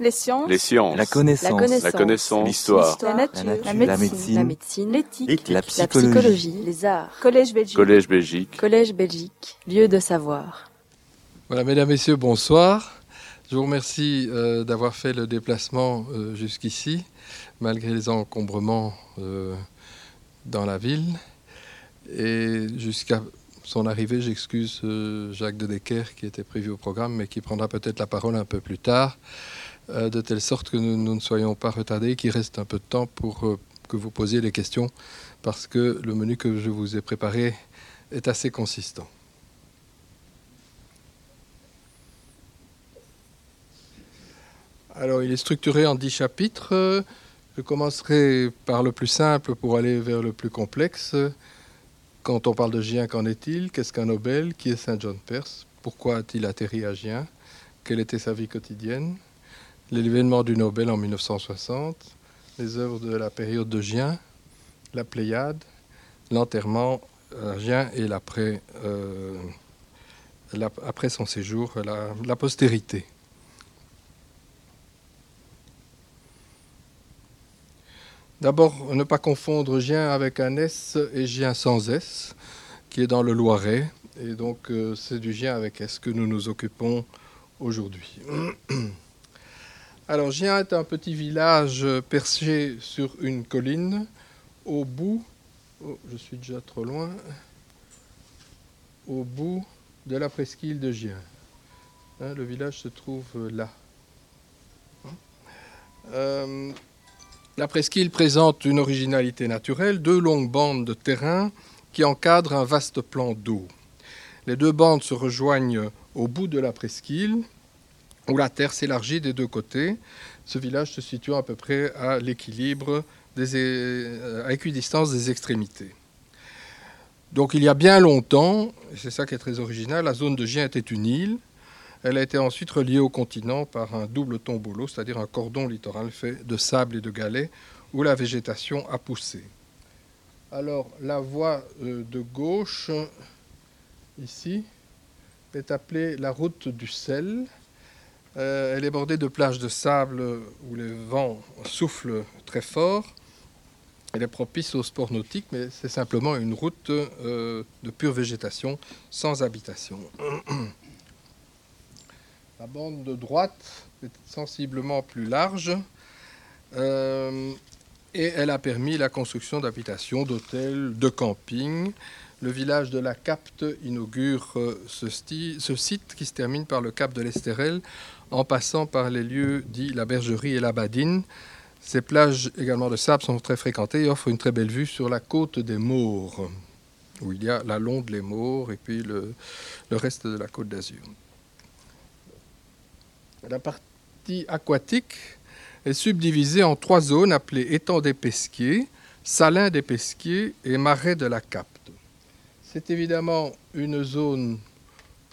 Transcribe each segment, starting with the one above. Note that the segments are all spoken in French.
Les sciences. Les sciences. La connaissance. La connaissance. La. L'histoire. La nature. La nature. La La médecine. La. L'éthique. La La psychologie. psychologie. Les arts. Collège Belgique. Collège Belgique. Collège Belgique. Lieu de savoir. Voilà, mesdames, messieurs, bonsoir. Je vous remercie euh, d'avoir fait le déplacement euh, jusqu'ici, malgré les encombrements euh, dans la ville. Et jusqu'à son arrivée, j'excuse euh, Jacques de Decker, qui était prévu au programme, mais qui prendra peut-être la parole un peu plus tard, euh, de telle sorte que nous, nous ne soyons pas retardés, qu'il reste un peu de temps pour euh, que vous posiez les questions, parce que le menu que je vous ai préparé est assez consistant. Alors, il est structuré en dix chapitres. Je commencerai par le plus simple pour aller vers le plus complexe. Quand on parle de Gien, qu'en est-il? Qu'est-ce qu'un Nobel? Qui est Saint John Perse? Pourquoi a-t-il atterri à Gien Quelle était sa vie quotidienne? L'événement du Nobel en 1960, les œuvres de la période de Gien, la Pléiade, l'enterrement à Gien et euh, après son séjour, la- la postérité. D'abord, ne pas confondre Gien avec un S et Gien sans S, qui est dans le Loiret. Et donc, euh, c'est du Gien avec S que nous nous occupons aujourd'hui. Alors, Gien est un petit village perché sur une colline, au bout, oh, je suis déjà trop loin, au bout de la presqu'île de Gien. Hein, le village se trouve là. Euh, la presqu'île présente une originalité naturelle, deux longues bandes de terrain qui encadrent un vaste plan d'eau. Les deux bandes se rejoignent au bout de la presqu'île, où la terre s'élargit des deux côtés, ce village se situant à peu près à l'équilibre, euh, à équidistance des extrémités. Donc il y a bien longtemps, et c'est ça qui est très original, la zone de Gien était une île. Elle a été ensuite reliée au continent par un double tombolo, c'est-à-dire un cordon littoral fait de sable et de galets, où la végétation a poussé. Alors la voie euh, de gauche, ici, est appelée la route du sel. Euh, elle est bordée de plages de sable où les vents soufflent très fort. Elle est propice au sport nautique, mais c'est simplement une route euh, de pure végétation, sans habitation. La bande de droite est sensiblement plus large euh, et elle a permis la construction d'habitations, d'hôtels, de campings. Le village de la Capte inaugure ce, ce site qui se termine par le cap de l'Estérel en passant par les lieux dits la Bergerie et la Badine. Ces plages également de sable sont très fréquentées et offrent une très belle vue sur la côte des Maures, où il y a la Londe, les Maures et puis le, reste de la côte d'Azur. La partie aquatique est subdivisée en trois zones appelées étang des Pesquiers, Salin des Pesquiers et Marais de la Capte. C'est évidemment une zone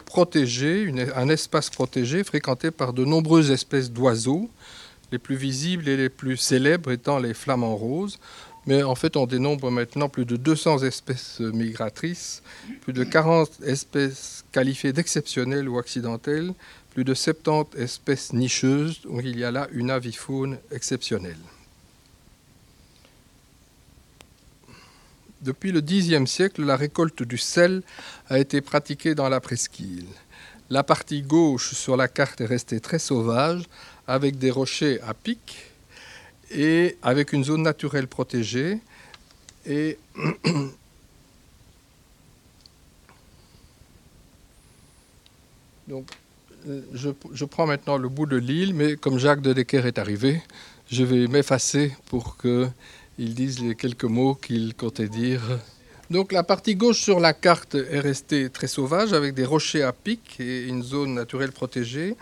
protégée, une- un espace protégé fréquenté par de nombreuses espèces d'oiseaux, les plus visibles et les plus célèbres étant les flamants roses. Mais en fait, on dénombre maintenant plus de 200 espèces migratrices, plus de 40 espèces qualifiées d'exceptionnelles ou accidentelles, plus de 70 espèces nicheuses, où il y a là une avifaune exceptionnelle. Depuis le Xe siècle, la récolte du sel a été pratiquée dans la presqu'île. La partie gauche sur la carte est restée très sauvage, avec des rochers à pic et avec une zone naturelle protégée. Et je, je prends maintenant le bout de l'île, mais comme Jacques de Decker est arrivé, je vais m'effacer pour qu'il dise les quelques mots qu'il comptait dire. Donc la partie gauche sur la carte est restée très sauvage avec des rochers à pic et une zone naturelle protégée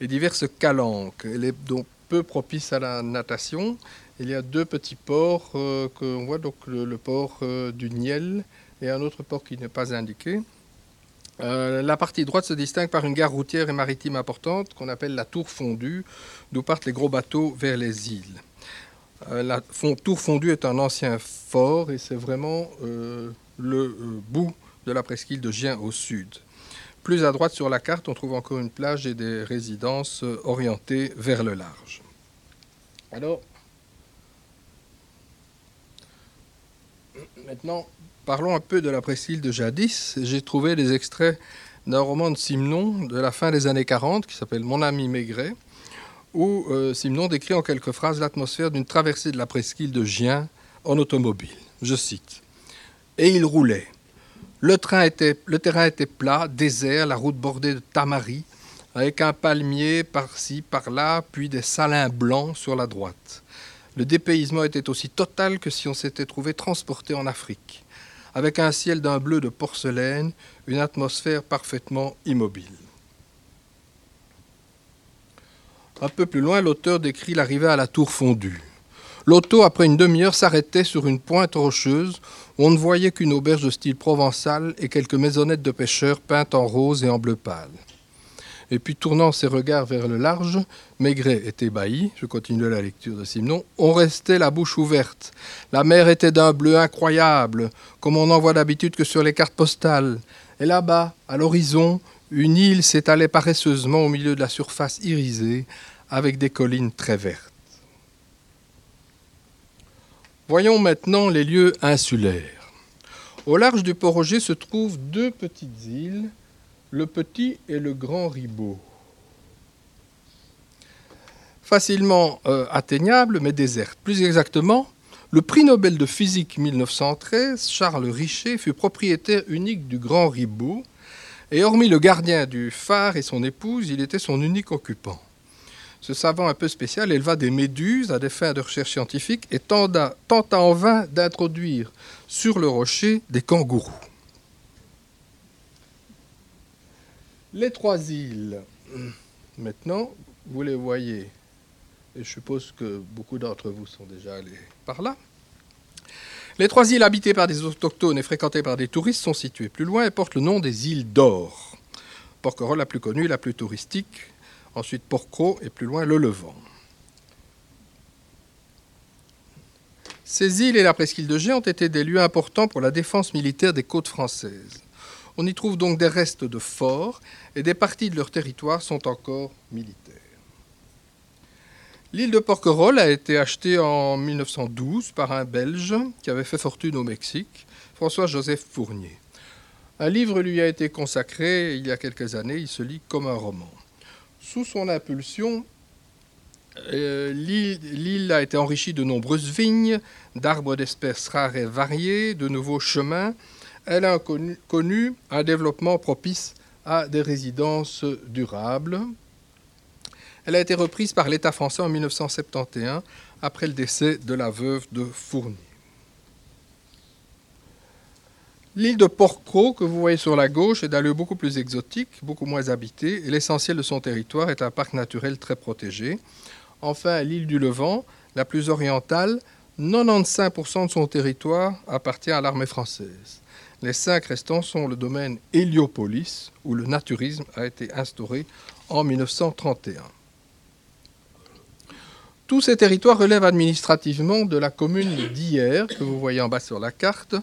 et diverses calanques. Elle est donc peu propice à la natation. Il y a deux petits ports euh, voit, donc le, le port euh, du Niel et un autre port qui n'est pas indiqué. Euh, la partie droite se distingue par une gare routière et maritime importante qu'on appelle la Tour Fondue, d'où partent les gros bateaux vers les îles. Euh, la Tour Fondue est un ancien fort et c'est vraiment euh, le euh, bout de la presqu'île de Gien au sud. Plus à droite sur la carte, on trouve encore une plage et des résidences orientées vers le large. Alors, maintenant, parlons un peu de la presqu'île de jadis. J'ai trouvé des extraits d'un roman de Simon de la fin des années 40 qui s'appelle Mon ami Maigret, où euh, Simon décrit en quelques phrases l'atmosphère d'une traversée de la presqu'île de Gien en automobile. Je cite. Et il roulait. Le, le terrain était plat, désert, la route bordée de tamaris, avec un palmier par-ci, par-là, puis des salins blancs sur la droite. Le dépaysement était aussi total que si on s'était trouvé transporté en Afrique, avec un ciel d'un bleu de porcelaine, une atmosphère parfaitement immobile. Un peu plus loin, l'auteur décrit l'arrivée à la tour fondue. L'auto, après une demi-heure, s'arrêtait sur une pointe rocheuse où on ne voyait qu'une auberge de style provençal et quelques maisonnettes de pêcheurs peintes en rose et en bleu pâle. Et puis, tournant ses regards vers le large, Maigret était ébahi, je continuais la lecture de Simon, on restait la bouche ouverte. La mer était d'un bleu incroyable, comme on n'en voit d'habitude que sur les cartes postales. Et là-bas, à l'horizon, une île s'étalait paresseusement au milieu de la surface irisée, avec des collines très vertes. Voyons maintenant les lieux insulaires. Au large du Port-Roger se trouvent deux petites îles, le Petit et le Grand Ribot. Facilement euh, atteignables, mais désertes. Plus exactement, le prix Nobel de physique 1913, Charles Richer, fut propriétaire unique du Grand Ribot, et hormis le gardien du phare et son épouse, il était son unique occupant. Ce savant un peu spécial éleva des méduses à des fins de recherche scientifique et tenta, en vain d'introduire sur le rocher des kangourous. Les trois îles, maintenant, vous les voyez, et je suppose que beaucoup d'entre vous sont déjà allés par là. Les trois îles habitées par des autochtones et fréquentées par des touristes sont situées plus loin et portent le nom des îles d'Or. Porquerolles la plus connue, la plus touristique, ensuite Porcro et plus loin le Levant. Ces îles et la presqu'île de Gé ont été des lieux importants pour la défense militaire des côtes françaises. On y trouve donc des restes de forts et des parties de leur territoire sont encore militaires. L'île de Porquerolles a été achetée en 1912 par un Belge qui avait fait fortune au Mexique, François-Joseph Fournier. Un livre lui a été consacré il y a quelques années, il se lit comme un roman. Sous son impulsion, euh, l'île a été enrichie de nombreuses vignes, d'arbres d'espèces rares et variées, de nouveaux chemins. Elle a connu, connu un développement propice à des résidences durables. Elle a été reprise par l'État français en 1971 après le décès de la veuve de Fournier. L'île de Porcro, que vous voyez sur la gauche, est d'un lieu beaucoup plus exotique, beaucoup moins habité, et l'essentiel de son territoire est un parc naturel très protégé. Enfin, l'île du Levant, la plus orientale, 95% de son territoire appartient à l'armée française. Les cinq restants sont le domaine Héliopolis, où le naturisme a été instauré en 1931. Tous ces territoires relèvent administrativement de la commune d'Hier, que vous voyez en bas sur la carte,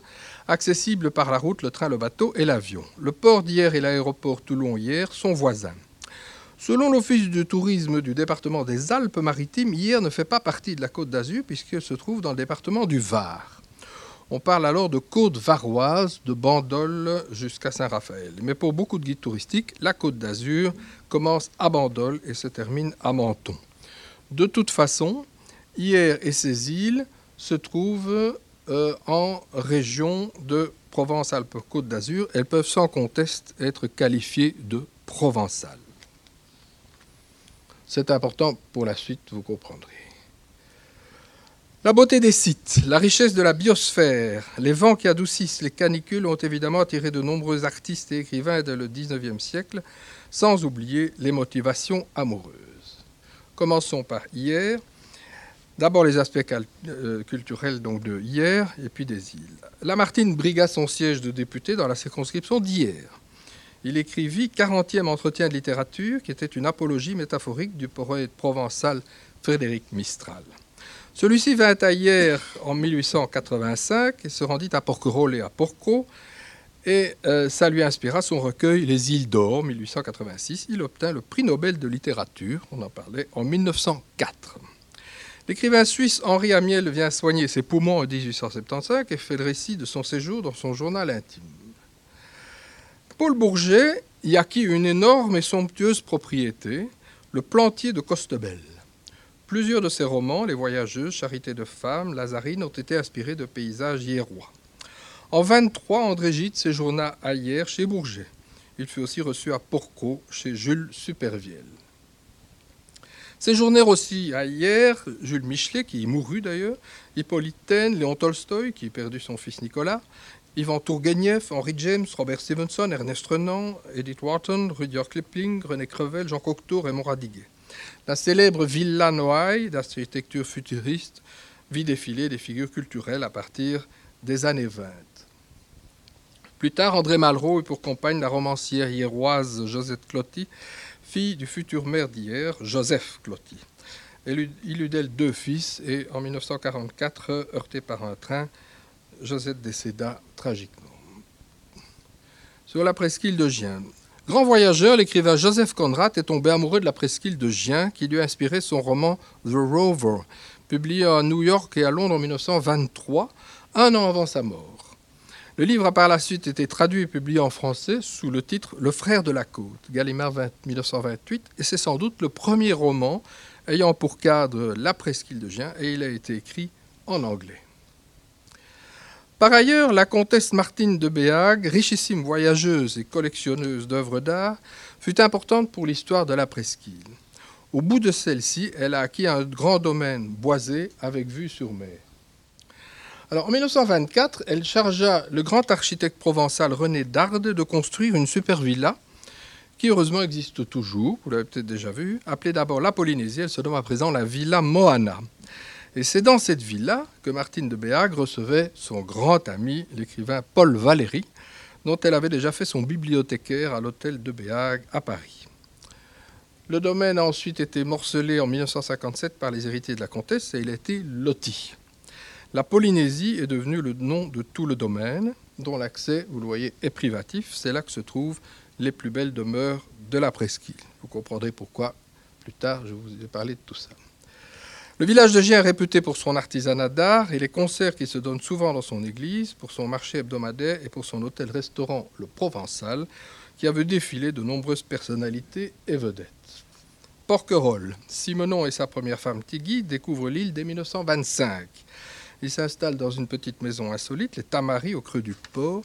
accessible par la route, le train, le bateau et l'avion. Le port d'Hier et l'aéroport Toulon-Hier sont voisins. Selon l'Office du tourisme du département des Alpes-Maritimes, Hier ne fait pas partie de la Côte d'Azur puisqu'elle se trouve dans le département du Var. On parle alors de côte varoise, de Bandol jusqu'à Saint-Raphaël. Mais pour beaucoup de guides touristiques, la Côte d'Azur commence à Bandol et se termine à Menton. De toute façon, Hier et ses îles se trouvent euh, en région de Provence-Alpes-Côte d'Azur, elles peuvent sans conteste être qualifiées de provençales. C'est important pour la suite, vous comprendrez. La beauté des sites, la richesse de la biosphère, les vents qui adoucissent les canicules ont évidemment attiré de nombreux artistes et écrivains dès le XIXe siècle, sans oublier les motivations amoureuses. Commençons par hier. D'abord les aspects euh, culturels donc de hier et puis des îles. Lamartine brigua son siège de député dans la circonscription d'hier. Il écrivit 40e entretien de littérature qui était une apologie métaphorique du poète provençal Frédéric Mistral. Celui-ci vint à hier en 1885 et se rendit à Porquerolles et à Porco Et euh, ça lui inspira son recueil Les îles d'or, 1886. Il obtint le prix Nobel de littérature, on en parlait, en 1904. L'écrivain suisse Henri Amiel vient soigner ses poumons en 1875 et fait le récit de son séjour dans son journal intime. Paul Bourget y acquit une énorme et somptueuse propriété, le plantier de Costebelle. Plusieurs de ses romans, Les Voyageuses, Charité de femmes, Lazarine, ont été inspirés de paysages hiérois. En 23, André Gide séjourna à Hier chez Bourget. Il fut aussi reçu à Porco chez Jules Supervielle. Séjournèrent aussi à Hier Jules Michelet, qui y mourut d'ailleurs, Hippolyte Taine, Léon Tolstoï, qui perdit son fils Nicolas, Ivan Tourguenieff, Henry James, Robert Stevenson, Ernest Renan, Edith Wharton, Rudyard Kipling, René Crevel, Jean Cocteau, Raymond Radiguet. La célèbre Villa Noailles, d'architecture futuriste, vit défiler des figures culturelles à partir des années 20. Plus tard, André Malraux eut pour compagne la romancière hiéroise Josette Cloty, fille du futur maire d'hier, Joseph Cloty. Il eut d'elle deux fils et en 1944, heurté par un train, Josette décéda tragiquement. Sur la presqu'île de Gien. Grand voyageur, l'écrivain Joseph Conrad est tombé amoureux de la presqu'île de Gien qui lui a inspiré son roman The Rover, publié à New York et à Londres en 1923, un an avant sa mort. Le livre a par la suite été traduit et publié en français sous le titre Le frère de la côte, Gallimard 1928, et c'est sans doute le premier roman ayant pour cadre la presqu'île de Gien, et il a été écrit en anglais. Par ailleurs, la comtesse Martine de Béag, richissime voyageuse et collectionneuse d'œuvres d'art, fut importante pour l'histoire de la presqu'île. Au bout de celle-ci, elle a acquis un grand domaine boisé avec vue sur mer en 1924, elle chargea le grand architecte provençal René Darde de construire une super villa qui heureusement existe toujours, vous l'avez peut-être déjà vu, appelée d'abord la Polynésie, elle se nomme à présent la Villa Moana. Et c'est dans cette villa que Martine de Béag recevait son grand ami, l'écrivain Paul Valéry, dont elle avait déjà fait son bibliothécaire à l'hôtel de Béag à Paris. Le domaine a ensuite été morcelé en 1957 par les héritiers de la comtesse et il a été loti. La Polynésie est devenue le nom de tout le domaine, dont l'accès, vous le voyez, est privatif. C'est là que se trouvent les plus belles demeures de la presqu'île. Vous comprendrez pourquoi plus tard je vous ai parlé de tout ça. Le village de Gien est réputé pour son artisanat d'art et les concerts qui se donnent souvent dans son église, pour son marché hebdomadaire et pour son hôtel-restaurant Le Provençal, qui a vu défiler de nombreuses personnalités et vedettes. Porquerolles. Simonon et sa première femme Tigui découvrent l'île dès 1925. Il s'installe dans une petite maison insolite, les Tamaris, au creux du port.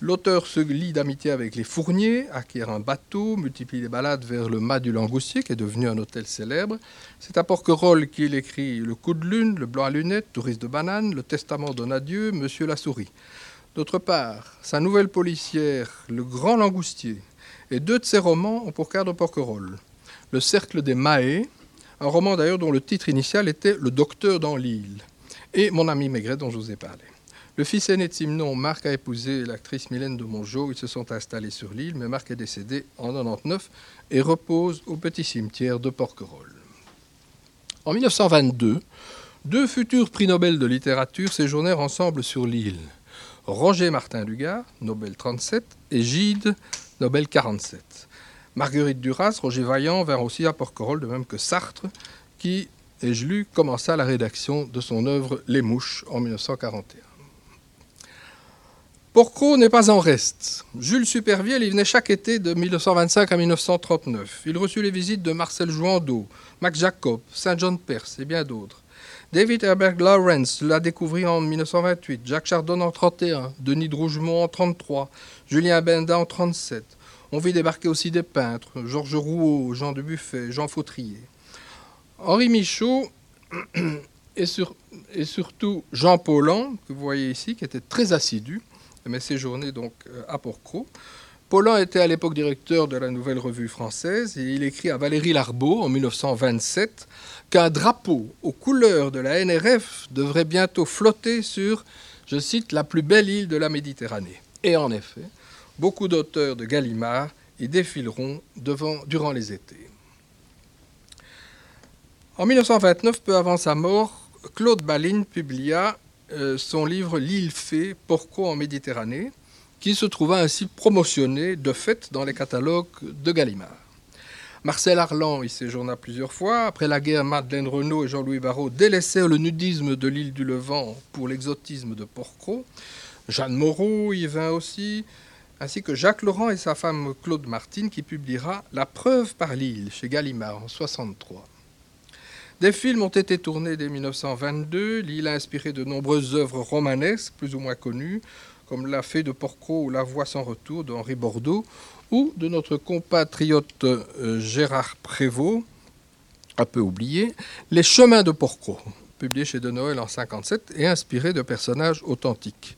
L'auteur se lie d'amitié avec les Fourniers, acquiert un bateau, multiplie les balades vers le mât du Langoustier, qui est devenu un hôtel célèbre. C'est à Porquerolles qu'il écrit Le coup de lune, Le blanc à lunettes, Touriste de banane, Le testament d'un adieu, Monsieur la souris. D'autre part, sa nouvelle policière, Le grand Langoustier, et deux de ses romans ont pour cadre Porquerolles. Le cercle des Mahé, un roman d'ailleurs dont le titre initial était Le docteur dans l'île et mon ami Maigret dont je vous ai parlé. Le fils aîné de Simon, Marc, a épousé l'actrice Mylène de Mongeau. Ils se sont installés sur l'île, mais Marc est décédé en 99 et repose au petit cimetière de Porquerolles. En 1922, deux futurs prix Nobel de littérature séjournèrent ensemble sur l'île. Roger Martin Lugard, Nobel 37, et Gide, Nobel 47. Marguerite Duras, Roger Vaillant vinrent aussi à Porquerolles, de même que Sartre, qui et je lui commença la rédaction de son œuvre Les Mouches en 1941. Porcro n'est pas en reste. Jules Supervielle y venait chaque été de 1925 à 1939. Il reçut les visites de Marcel Jouandeau, Max Jacob, Saint John Perse et bien d'autres. David Herbert Lawrence l'a découvert en 1928, Jacques Chardon en 1931, Denis Drougemont en 1933, Julien Benda en 1937. On vit débarquer aussi des peintres, Georges Rouault, Jean de Buffet, Jean Fautrier. Henri Michaud et, surtout Jean Paulhan, que vous voyez ici, qui était très assidu, mais séjourné donc euh, à Porcro. Paulhan était à l'époque directeur de la Nouvelle Revue Française et il écrit à Valérie Larbeau en 1927 qu'un drapeau aux couleurs de la NRF devrait bientôt flotter sur, je cite, la plus belle île de la Méditerranée. Et en effet, beaucoup d'auteurs de Gallimard y défileront durant les étés. En 1929, peu avant sa mort, Claude Baline publia euh, son livre L'île fée, pourquoi en Méditerranée, qui se trouva ainsi promotionné de fait dans les catalogues de Gallimard. Marcel Arlan y séjourna plusieurs fois. Après la guerre, Madeleine Renaud et Jean-Louis Barrault délaissèrent le nudisme de l'île du Levant pour l'exotisme de Porquerolles. Jeanne Moreau y vint aussi, ainsi que Jacques Laurent et sa femme Claude Martine qui publiera La preuve par l'île chez Gallimard en 1963. Des films ont été tournés dès 1922. L'île a inspiré de nombreuses œuvres romanesques, plus ou moins connues, comme La Fée de Porquerolles ou La Voix sans retour de Henri Bordeaux, ou de notre compatriote euh, Gérard Prévost, un peu oublié, Les Chemins de Porquerolles, publié chez De Noël en 1957 et inspiré de personnages authentiques.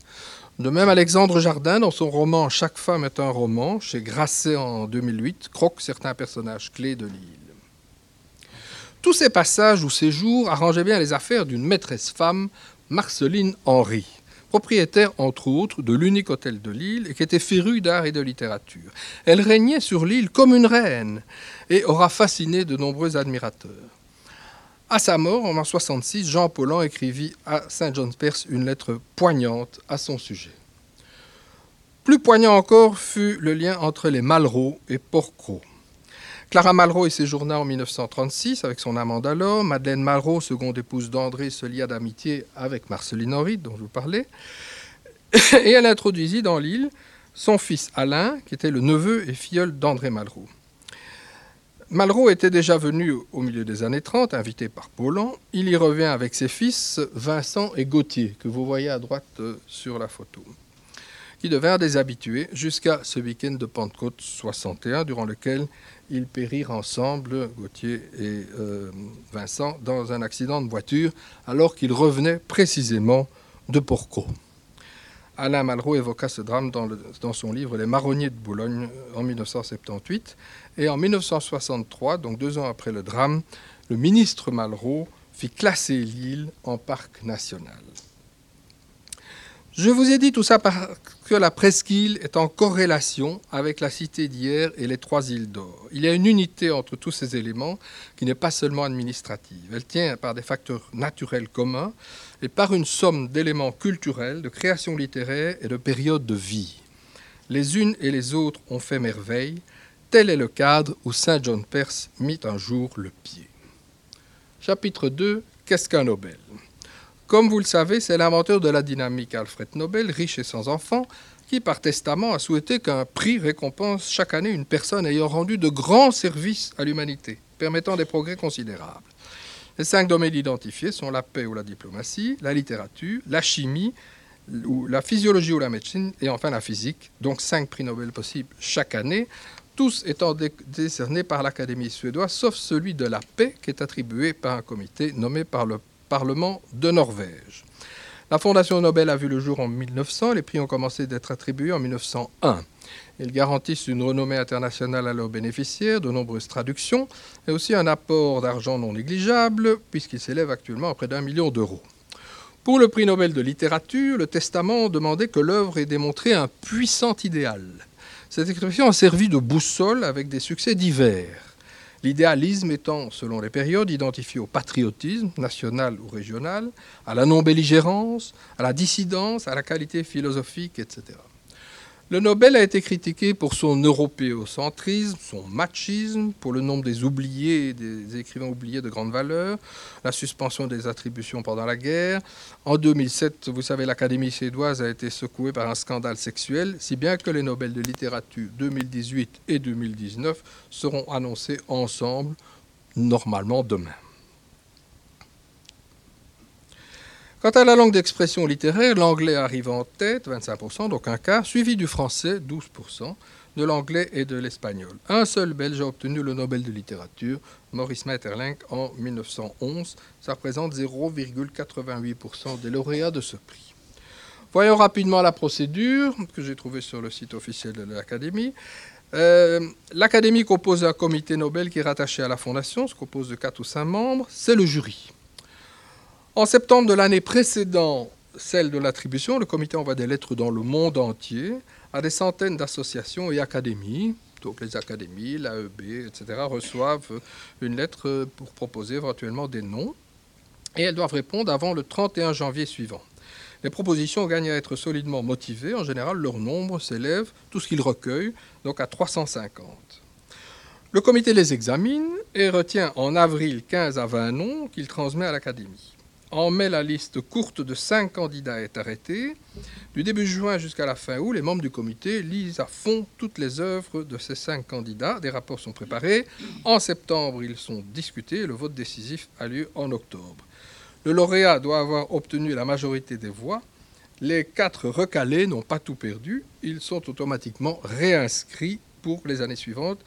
De même, Alexandre Jardin, dans son roman Chaque femme est un roman, chez Grasset en 2008, croque certains personnages clés de l'île. Tous ces passages ou séjours arrangeaient bien les affaires d'une maîtresse femme, Marceline Henry, propriétaire entre autres de l'unique hôtel de l'île et qui était férue d'art et de littérature. Elle régnait sur l'île comme une reine et aura fasciné de nombreux admirateurs. À sa mort, en 1966, Jean Paulhan écrivit à Saint John's Perse une lettre poignante à son sujet. Plus poignant encore fut le lien entre les Malraux et Porcro. Clara Malraux y séjourna en 1936 avec son amant d'alors. Madeleine Malraux, seconde épouse d'André, se lia d'amitié avec Marceline Henry, dont je vous parlais. Et elle introduisit dans l'île son fils Alain, qui était le neveu et filleul d'André Malraux. Malraux était déjà venu au milieu des années 30, invité par Paulan. Il y revient avec ses fils Vincent et Gauthier, que vous voyez à droite euh, sur la photo, qui devinrent des habitués jusqu'à ce week-end de Pentecôte 61, durant lequel ils périrent ensemble, Gauthier et euh, Vincent, dans un accident de voiture, alors qu'ils revenaient précisément de Porco. Alain Malraux évoqua ce drame dans, dans, son livre Les marronniers de Boulogne en 1978. Et en 1963, donc deux ans après le drame, le ministre Malraux fit classer l'île en parc national. Je vous ai dit tout ça parce que la presqu'île est en corrélation avec la cité d'hier et les trois îles d'or. Il y a une unité entre tous ces éléments qui n'est pas seulement administrative. Elle tient par des facteurs naturels communs et par une somme d'éléments culturels, de création littéraire et de périodes de vie. Les unes et les autres ont fait merveille. Tel est le cadre où Saint John Perse mit un jour le pied. Chapitre 2 Qu'est-ce qu'un Nobel? Comme vous le savez, c'est l'inventeur de la dynamique Alfred Nobel, riche et sans enfants, qui par testament a souhaité qu'un prix récompense chaque année une personne ayant rendu de grands services à l'humanité, permettant des progrès considérables. Les cinq domaines identifiés sont la paix ou la diplomatie, la littérature, la chimie, ou la physiologie ou la médecine, et enfin la physique. Donc cinq prix Nobel possibles chaque année, tous étant décernés par l'Académie suédoise, sauf celui de la paix qui est attribué par un comité nommé par le Parlement de Norvège. La Fondation Nobel a vu le jour en 1900, les prix ont commencé d'être attribués en 1901. Ils garantissent une renommée internationale à leurs bénéficiaires, de nombreuses traductions et aussi un apport d'argent non négligeable, puisqu'il s'élève actuellement à près d'un million d'euros. Pour le prix Nobel de littérature, le testament demandait que l'œuvre ait démontré un puissant idéal. Cette expression a servi de boussole avec des succès divers. L'idéalisme étant, selon les périodes, identifié au patriotisme, national ou régional, à la non-belligérance, à la dissidence, à la qualité philosophique, etc. Le Nobel a été critiqué pour son européocentrisme, son machisme, pour le nombre des oubliés, des écrivains oubliés de grande valeur, la suspension des attributions pendant la guerre. En 2007, vous savez, l'Académie suédoise a été secouée par un scandale sexuel, si bien que les Nobels de littérature 2018 et 2019 seront annoncés ensemble, normalement demain. Quant à la langue d'expression littéraire, l'anglais arrive en tête, 25%, donc un quart, suivi du français, 12%, de l'anglais et de l'espagnol. Un seul Belge a obtenu le Nobel de littérature, Maurice Maeterlinck, en 1911. Ça représente 0,88% des lauréats de ce prix. Voyons rapidement la procédure que j'ai trouvée sur le site officiel de l'Académie. Euh, L'Académie compose un comité Nobel qui est rattaché à la Fondation, se compose de 4 ou 5 membres. C'est le jury. En septembre de l'année précédant celle de l'attribution, le comité envoie des lettres dans le monde entier à des centaines d'associations et académies. Donc les académies, l'AEB, etc. reçoivent une lettre pour proposer éventuellement des noms. Et elles doivent répondre avant le 31 janvier suivant. Les propositions gagnent à être solidement motivées. En général, leur nombre s'élève, tout ce qu'ils recueillent, donc à 350. Le comité les examine et retient en avril 15 à 20 noms qu'il transmet à l'Académie. En mai, la liste courte de cinq candidats est arrêtée. Du début juin jusqu'à la fin août, les membres du comité lisent à fond toutes les œuvres de ces cinq candidats. Des rapports sont préparés. En septembre, ils sont discutés. Le vote décisif a lieu en octobre. Le lauréat doit avoir obtenu la majorité des voix. Les quatre recalés n'ont pas tout perdu. Ils sont automatiquement réinscrits pour les années suivantes.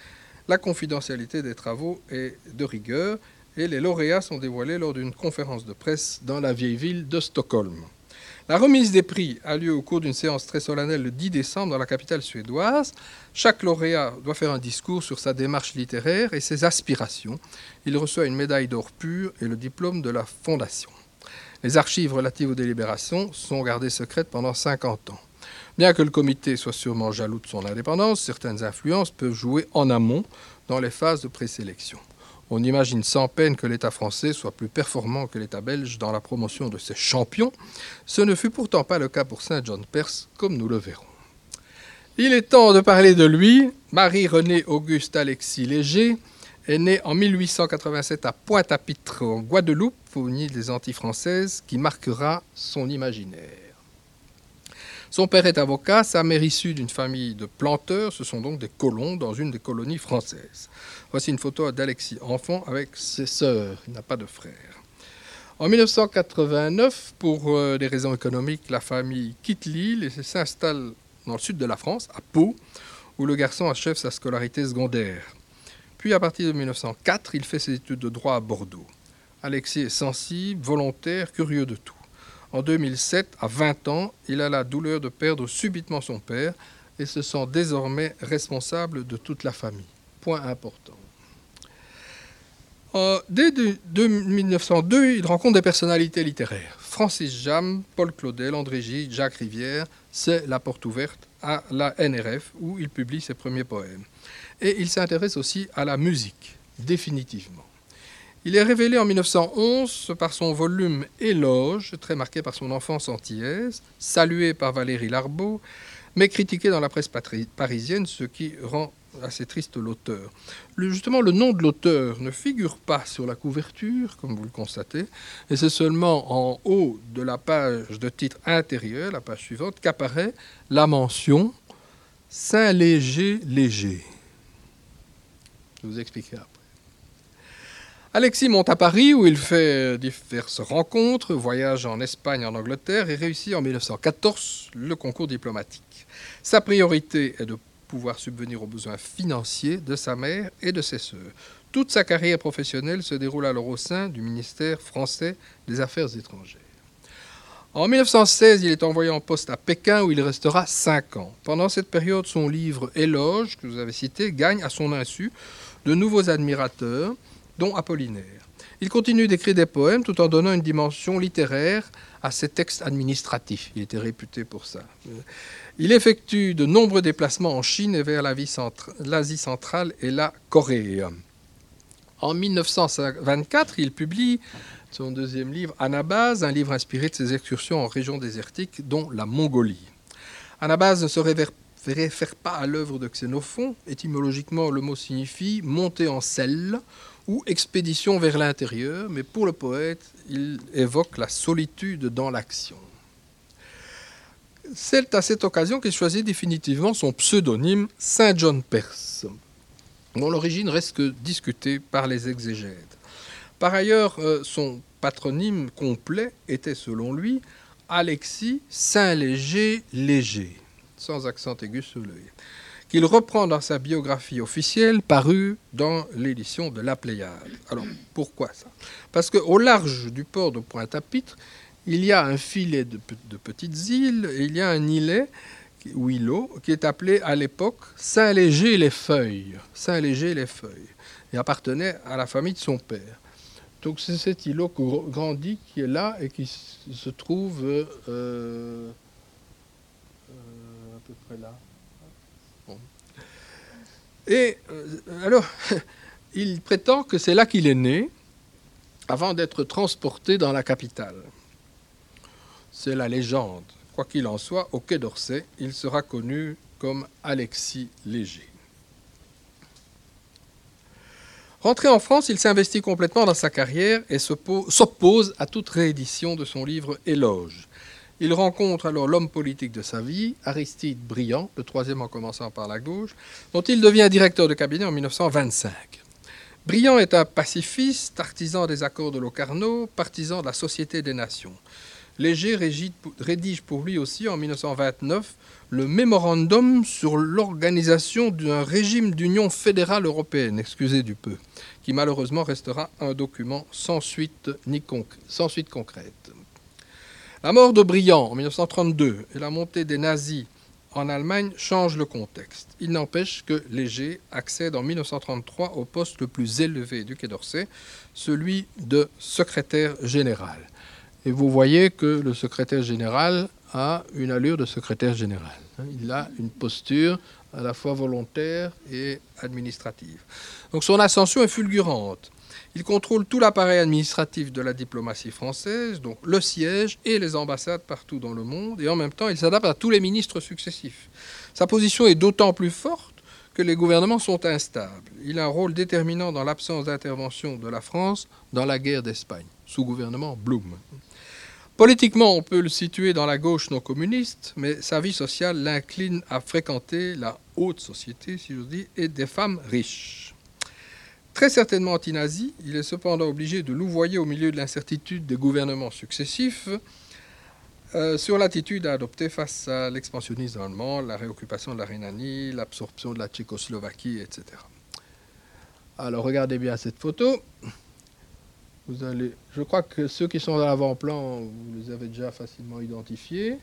La confidentialité des travaux est de rigueur et les lauréats sont dévoilés lors d'une conférence de presse dans la vieille ville de Stockholm. La remise des prix a lieu au cours d'une séance très solennelle le 10 décembre dans la capitale suédoise. Chaque lauréat doit faire un discours sur sa démarche littéraire et ses aspirations. Il reçoit une médaille d'or pur et le diplôme de la fondation. Les archives relatives aux délibérations sont gardées secrètes pendant 50 ans. Bien que le comité soit sûrement jaloux de son indépendance, certaines influences peuvent jouer en amont dans les phases de présélection. On imagine sans peine que l'État français soit plus performant que l'État belge dans la promotion de ses champions. Ce ne fut pourtant pas le cas pour Saint John Perse, comme nous le verrons. Il est temps de parler de lui. Marie-Renée Auguste Alexis Léger est né en 1887 à Pointe-à-Pitre, en Guadeloupe, au nid des Antilles françaises, qui marquera son imaginaire. Son père est avocat, sa mère issue d'une famille de planteurs, ce sont donc des colons dans une des colonies françaises. Voici une photo d'Alexis enfant avec ses sœurs, il n'a pas de frère. En 1989, pour euh, des raisons économiques, la famille quitte l'île et s'installe dans le sud de la France, à Pau, où le garçon achève sa scolarité secondaire. Puis à partir de 1904, il fait ses études de droit à Bordeaux. Alexis est sensible, volontaire, curieux de tout. En 2007, à 20 ans, il a la douleur de perdre subitement son père et se sent désormais responsable de toute la famille. Point important. dès 1902, il rencontre des personnalités littéraires. Francis Jam, Paul Claudel, André Gide, Jacques Rivière. C'est la porte ouverte à la NRF où il publie ses premiers poèmes. Et il s'intéresse aussi à la musique, définitivement. Il est révélé en 1911 par son volume Éloge, très marqué par son enfance antillaise, salué par Valérie Larbeau, mais critiqué dans la presse parisienne, ce qui rend assez triste l'auteur. Justement, le nom de l'auteur ne figure pas sur la couverture, comme vous le constatez, et c'est seulement en haut de la page de titre intérieur, la page suivante, qu'apparaît la mention Saint-Léger léger. Je vous expliquer après. Alexis monte à Paris où il fait diverses rencontres, voyage en Espagne, en Angleterre et réussit en 1914 le concours diplomatique. Sa priorité est de pouvoir subvenir aux besoins financiers de sa mère et de ses sœurs. Toute sa carrière professionnelle se déroule alors au sein du ministère français des Affaires étrangères. En 1916, il est envoyé en poste à Pékin où il restera cinq ans. Pendant cette période, son livre Éloge, que vous avez cité, gagne à son insu de nouveaux admirateurs dont Apollinaire. Il continue d'écrire des poèmes tout en donnant une dimension littéraire à ses textes administratifs. Il était réputé pour ça. Il effectue de nombreux déplacements en Chine et vers l'Asie centrale et la Corée. En 1924, il publie son deuxième livre, Anabase, un livre inspiré de ses excursions en région désertique, dont la Mongolie. Anabase ne se réfère pas à l'œuvre de Xénophon. Étymologiquement, le mot signifie monter en selle ou expédition vers l'intérieur, mais pour le poète, il évoque la solitude dans l'action. C'est à cette occasion qu'il choisit définitivement son pseudonyme Saint John Perse, dont l'origine reste discutée par les exégètes. Par ailleurs, euh, son patronyme complet était, selon lui, Alexis Saint-Léger Léger, sans accent aigu sur l'œil qu'il reprend dans sa biographie officielle parue dans l'édition de La Pléiade. Alors, pourquoi ça? Parce qu'au large du port de Pointe-à-Pitre, il y a un filet de, petites îles et il y a un îlet îlot qui est appelé à l'époque Saint-Léger-les-Feuilles. Saint-Léger-les-Feuilles. Et appartenait à la famille de son père. Donc c'est cet îlot grandi qui est là et qui se trouve euh, peu près là. Et euh, alors, il prétend que c'est là qu'il est né, avant d'être transporté dans la capitale. c'est la légende. Quoi qu'il en soit, au Quai d'Orsay, il sera connu comme Alexis Léger. Rentré en France, il s'investit complètement dans sa carrière et s'oppose à toute réédition de son livre Éloge. Il rencontre alors l'homme politique de sa vie, Aristide Briand, le troisième en commençant par la gauche, dont il devient directeur de cabinet en 1925. Briand est un pacifiste, artisan des accords de Locarno, partisan de la Société des Nations. Léger rédige pour lui aussi en 1929 le mémorandum sur l'organisation d'un régime d'union fédérale européenne, excusez du peu, qui malheureusement restera un document sans suite, sans suite concrète. La mort de Briand en 1932 et la montée des nazis en Allemagne changent le contexte. Il n'empêche que Léger accède en 1933 au poste le plus élevé du Quai d'Orsay, celui de secrétaire général. Et vous voyez que le secrétaire général a une allure de secrétaire général. Il a une posture à la fois volontaire et administrative. Donc son ascension est fulgurante. Il contrôle tout l'appareil administratif de la diplomatie française, donc le siège et les ambassades partout dans le monde, et en même temps il s'adapte à tous les ministres successifs. Sa position est d'autant plus forte que les gouvernements sont instables. Il a un rôle déterminant dans l'absence d'intervention de la France dans la guerre d'Espagne, sous gouvernement Blum. Politiquement, on peut le situer dans la gauche non communiste, mais sa vie sociale l'incline à fréquenter la haute société, si je dis, et des femmes riches. Très certainement anti-nazi, il est cependant obligé de louvoyer au milieu de l'incertitude des gouvernements successifs euh, sur l'attitude à adopter face à l'expansionnisme allemand, la réoccupation de la Rhénanie, l'absorption de la Tchécoslovaquie, etc. Alors regardez bien cette photo. Je crois que ceux qui sont dans l'avant-plan, vous les avez déjà facilement identifiés.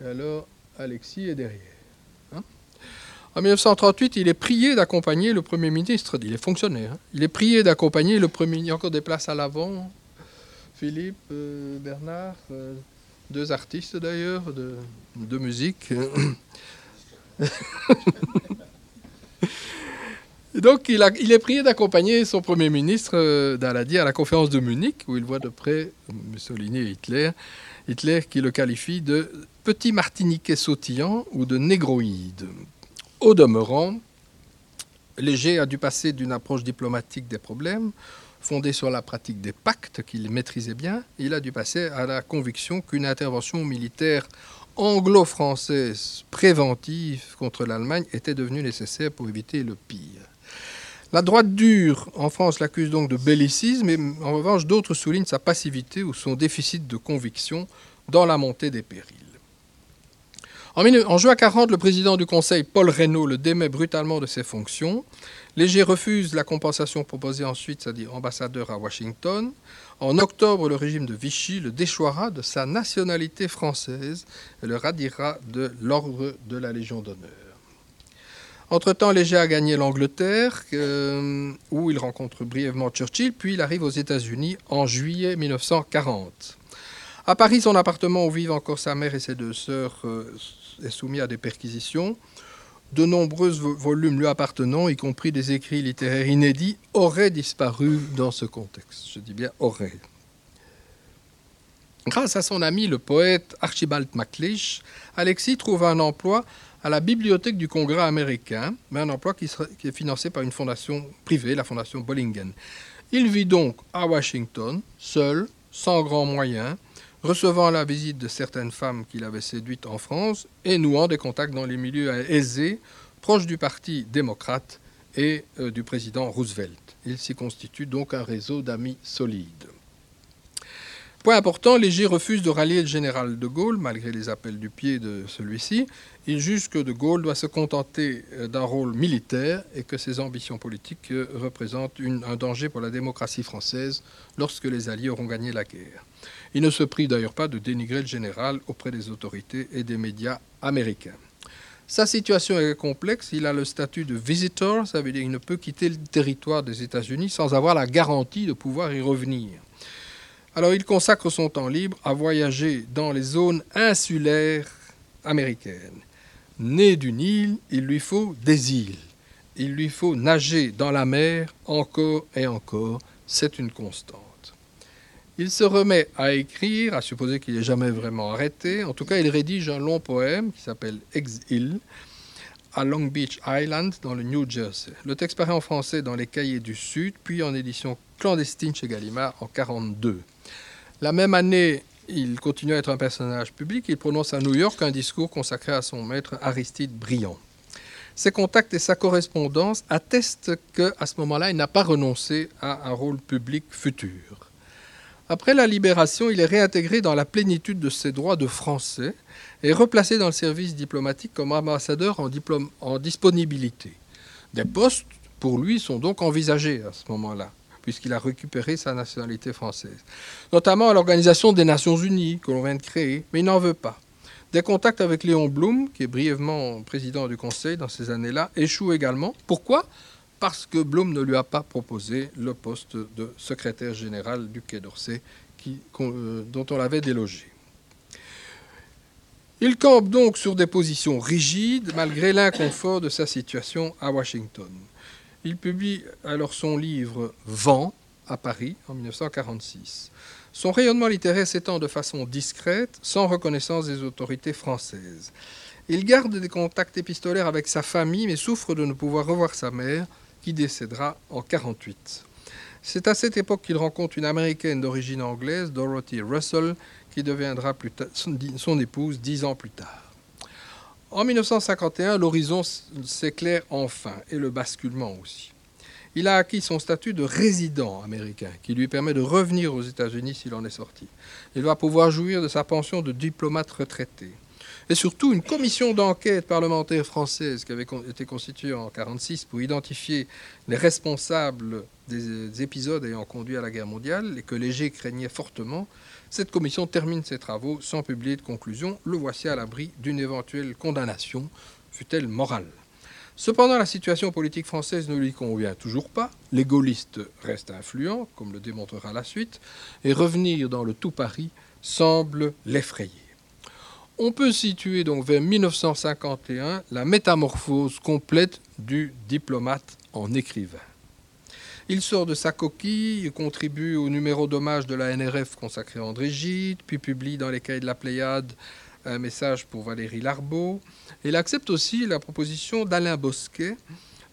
Et alors, Alexis est derrière. En 1938, il est prié d'accompagner le Premier ministre, il est fonctionnaire, hein. il est prié d'accompagner le Premier Il y a encore des places à l'avant. Philippe, euh, Bernard, euh, deux artistes d'ailleurs de, musique. donc il, est prié d'accompagner son Premier ministre euh, à la conférence de Munich, où il voit de près Mussolini et Hitler. Hitler qui le qualifie de petit martiniquais sautillant ou de négroïde. Au demeurant, Léger a dû passer d'une approche diplomatique des problèmes, fondée sur la pratique des pactes qu'il maîtrisait bien, il a dû passer à la conviction qu'une intervention militaire anglo-française préventive contre l'Allemagne était devenue nécessaire pour éviter le pire. La droite dure en France l'accuse donc de bellicisme, mais en revanche d'autres soulignent sa passivité ou son déficit de conviction dans la montée des périls. En, juin 40, le président du Conseil, Paul Reynaud, le démet brutalement de ses fonctions. Léger refuse la compensation proposée ensuite, c'est-à-dire ambassadeur à Washington. En octobre, le régime de Vichy le déchoira de sa nationalité française et le radira de l'ordre de la Légion d'honneur. Entre-temps, Léger a gagné l'Angleterre, euh, où il rencontre brièvement Churchill, puis il arrive aux États-Unis en juillet 1940. À Paris, son appartement où vivent encore sa mère et ses deux sœurs euh, est soumis à des perquisitions. De nombreux volumes lui appartenant, y compris des écrits littéraires inédits, auraient disparu dans ce contexte. Je dis bien auraient. Grâce à son ami le poète Archibald MacLeish, Alexis trouve un emploi à la bibliothèque du Congrès américain, mais un emploi qui, qui, est financé par une fondation privée, la fondation Bollingen. Il vit donc à Washington, seul, sans grands moyens, recevant la visite de certaines femmes qu'il avait séduites en France et nouant des contacts dans les milieux aisés, proches du Parti démocrate et euh, du président Roosevelt. Il s'y constitue donc un réseau d'amis solides. Point important, Léger refuse de rallier le général de Gaulle, malgré les appels du pied de celui-ci. Il juge que de Gaulle doit se contenter euh, d'un rôle militaire et que ses ambitions politiques euh, représentent un danger pour la démocratie française lorsque les Alliés auront gagné la guerre. Il ne se prie d'ailleurs pas de dénigrer le général auprès des autorités et des médias américains. Sa situation est complexe. Il a le statut de visitor, ça veut dire qu'il ne peut quitter le territoire des États-Unis sans avoir la garantie de pouvoir y revenir. Alors il consacre son temps libre à voyager dans les zones insulaires américaines. Né d'une île, il lui faut des îles. Il lui faut nager dans la mer encore et encore. C'est une constante. Il se remet à écrire, à supposer qu'il n'est jamais vraiment arrêté. En tout cas, il rédige un long poème qui s'appelle Exil à Long Beach Island, dans le New Jersey. Le texte paraît en français dans les Cahiers du Sud, puis en édition clandestine chez Gallimard en 1942. La même année, il continue à être un personnage public. Il prononce à New York un discours consacré à son maître Aristide Briand. Ses contacts et sa correspondance attestent qu'à ce moment-là, il n'a pas renoncé à un rôle public futur. Après la libération, il est réintégré dans la plénitude de ses droits de français et replacé dans le service diplomatique comme ambassadeur en, disponibilité. Des postes, pour lui, sont donc envisagés à ce moment-là, puisqu'il a récupéré sa nationalité française, notamment à l'Organisation des Nations Unies que l'on vient de créer, mais il n'en veut pas. Des contacts avec Léon Blum, qui est brièvement président du Conseil dans ces années-là, échouent également. Pourquoi? Parce que Blum ne lui a pas proposé le poste de secrétaire général du Quai d'Orsay euh, dont on l'avait délogé. Il campe donc sur des positions rigides malgré l'inconfort de sa situation à Washington. Il publie alors son livre Vent à Paris en 1946. Son rayonnement littéraire s'étend de façon discrète, sans reconnaissance des autorités françaises. Il garde des contacts épistolaires avec sa famille, mais souffre de ne pouvoir revoir sa mère, qui décédera en 1948. C'est à cette époque qu'il rencontre une américaine d'origine anglaise, Dorothy Russell, qui deviendra son épouse dix ans plus tard. En 1951, l'horizon s'éclaire enfin, et le basculement aussi il a acquis son statut de résident américain, qui lui permet de revenir aux États-Unis s'il en est sorti. Il va pouvoir jouir de sa pension de diplomate retraité. Et surtout, une commission d'enquête parlementaire française qui avait été constituée en 1946 pour identifier les responsables des épisodes ayant conduit à la guerre mondiale et que Léger craignait fortement. Cette commission termine ses travaux sans publier de conclusion. Le voici à l'abri d'une éventuelle condamnation, fut-elle morale. Cependant, la situation politique française ne lui convient toujours pas. Les gaullistes restent influents, comme le démontrera la suite, et revenir dans le tout Paris semble l'effrayer. On peut situer donc vers 1951 la métamorphose complète du diplomate en écrivain. Il sort de sa coquille, contribue au numéro d'hommage de la NRF consacré à André Gide, puis publie dans les cahiers de la Pléiade un message pour Valérie Larbeau. Il accepte aussi la proposition d'Alain Bosquet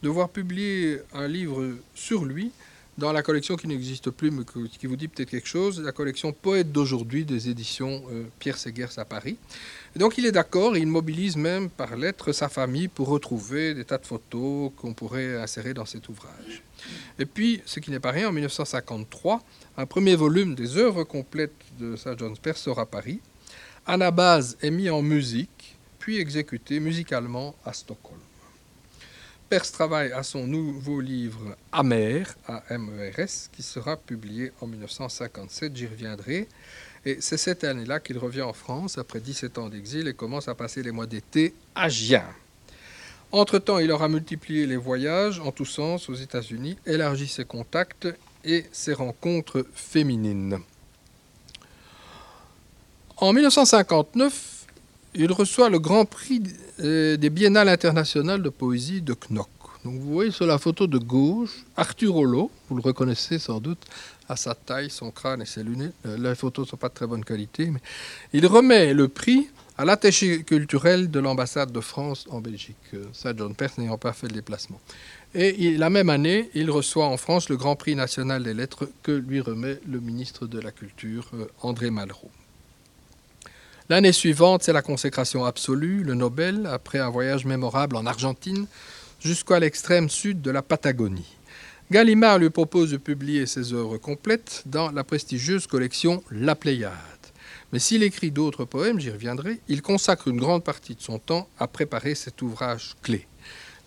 de voir publier un livre sur lui dans la collection qui n'existe plus, mais qui vous dit peut-être quelque chose, la collection Poète d'aujourd'hui des éditions euh, Pierre Segers à Paris. donc il est d'accord, il mobilise même par lettre sa famille pour retrouver des tas de photos qu'on pourrait insérer dans cet ouvrage. Et puis, ce qui n'est pas rien, en 1953, un premier volume des œuvres complètes de Sir John Peirce sort à Paris. Anabase est mis en musique, puis exécuté musicalement à Stockholm. Perse travaille à son nouveau livre Amer, A-M-E-R-S, qui sera publié en 1957, j'y reviendrai. Et c'est cette année-là qu'il revient en France, après 17 ans d'exil, et commence à passer les mois d'été à Gien. Entre-temps, il aura multiplié les voyages en tous sens aux États-Unis, élargi ses contacts et ses rencontres féminines. En 1959, il reçoit le Grand Prix euh, des Biennales internationales de poésie de Knock. Donc vous voyez sur la photo de gauche, Arthur Holo, vous le reconnaissez sans doute, à sa taille, son crâne et ses lunettes. Euh, les photos ne sont pas de très bonne qualité, mais il remet le prix à l'attaché culturel de l'ambassade de France en Belgique, euh, ça John Perse n'ayant pas fait le déplacement. Et la même année, il reçoit en France le Grand Prix national des lettres que lui remet le ministre de la Culture, André Malraux. L'année suivante, c'est la consécration absolue, le Nobel, après un voyage mémorable en Argentine jusqu'à l'extrême sud de la Patagonie. Gallimard lui propose de publier ses œuvres complètes dans la prestigieuse collection La Pléiade. Mais s'il écrit d'autres poèmes, j'y reviendrai, il consacre une grande partie de son temps à préparer cet ouvrage clé.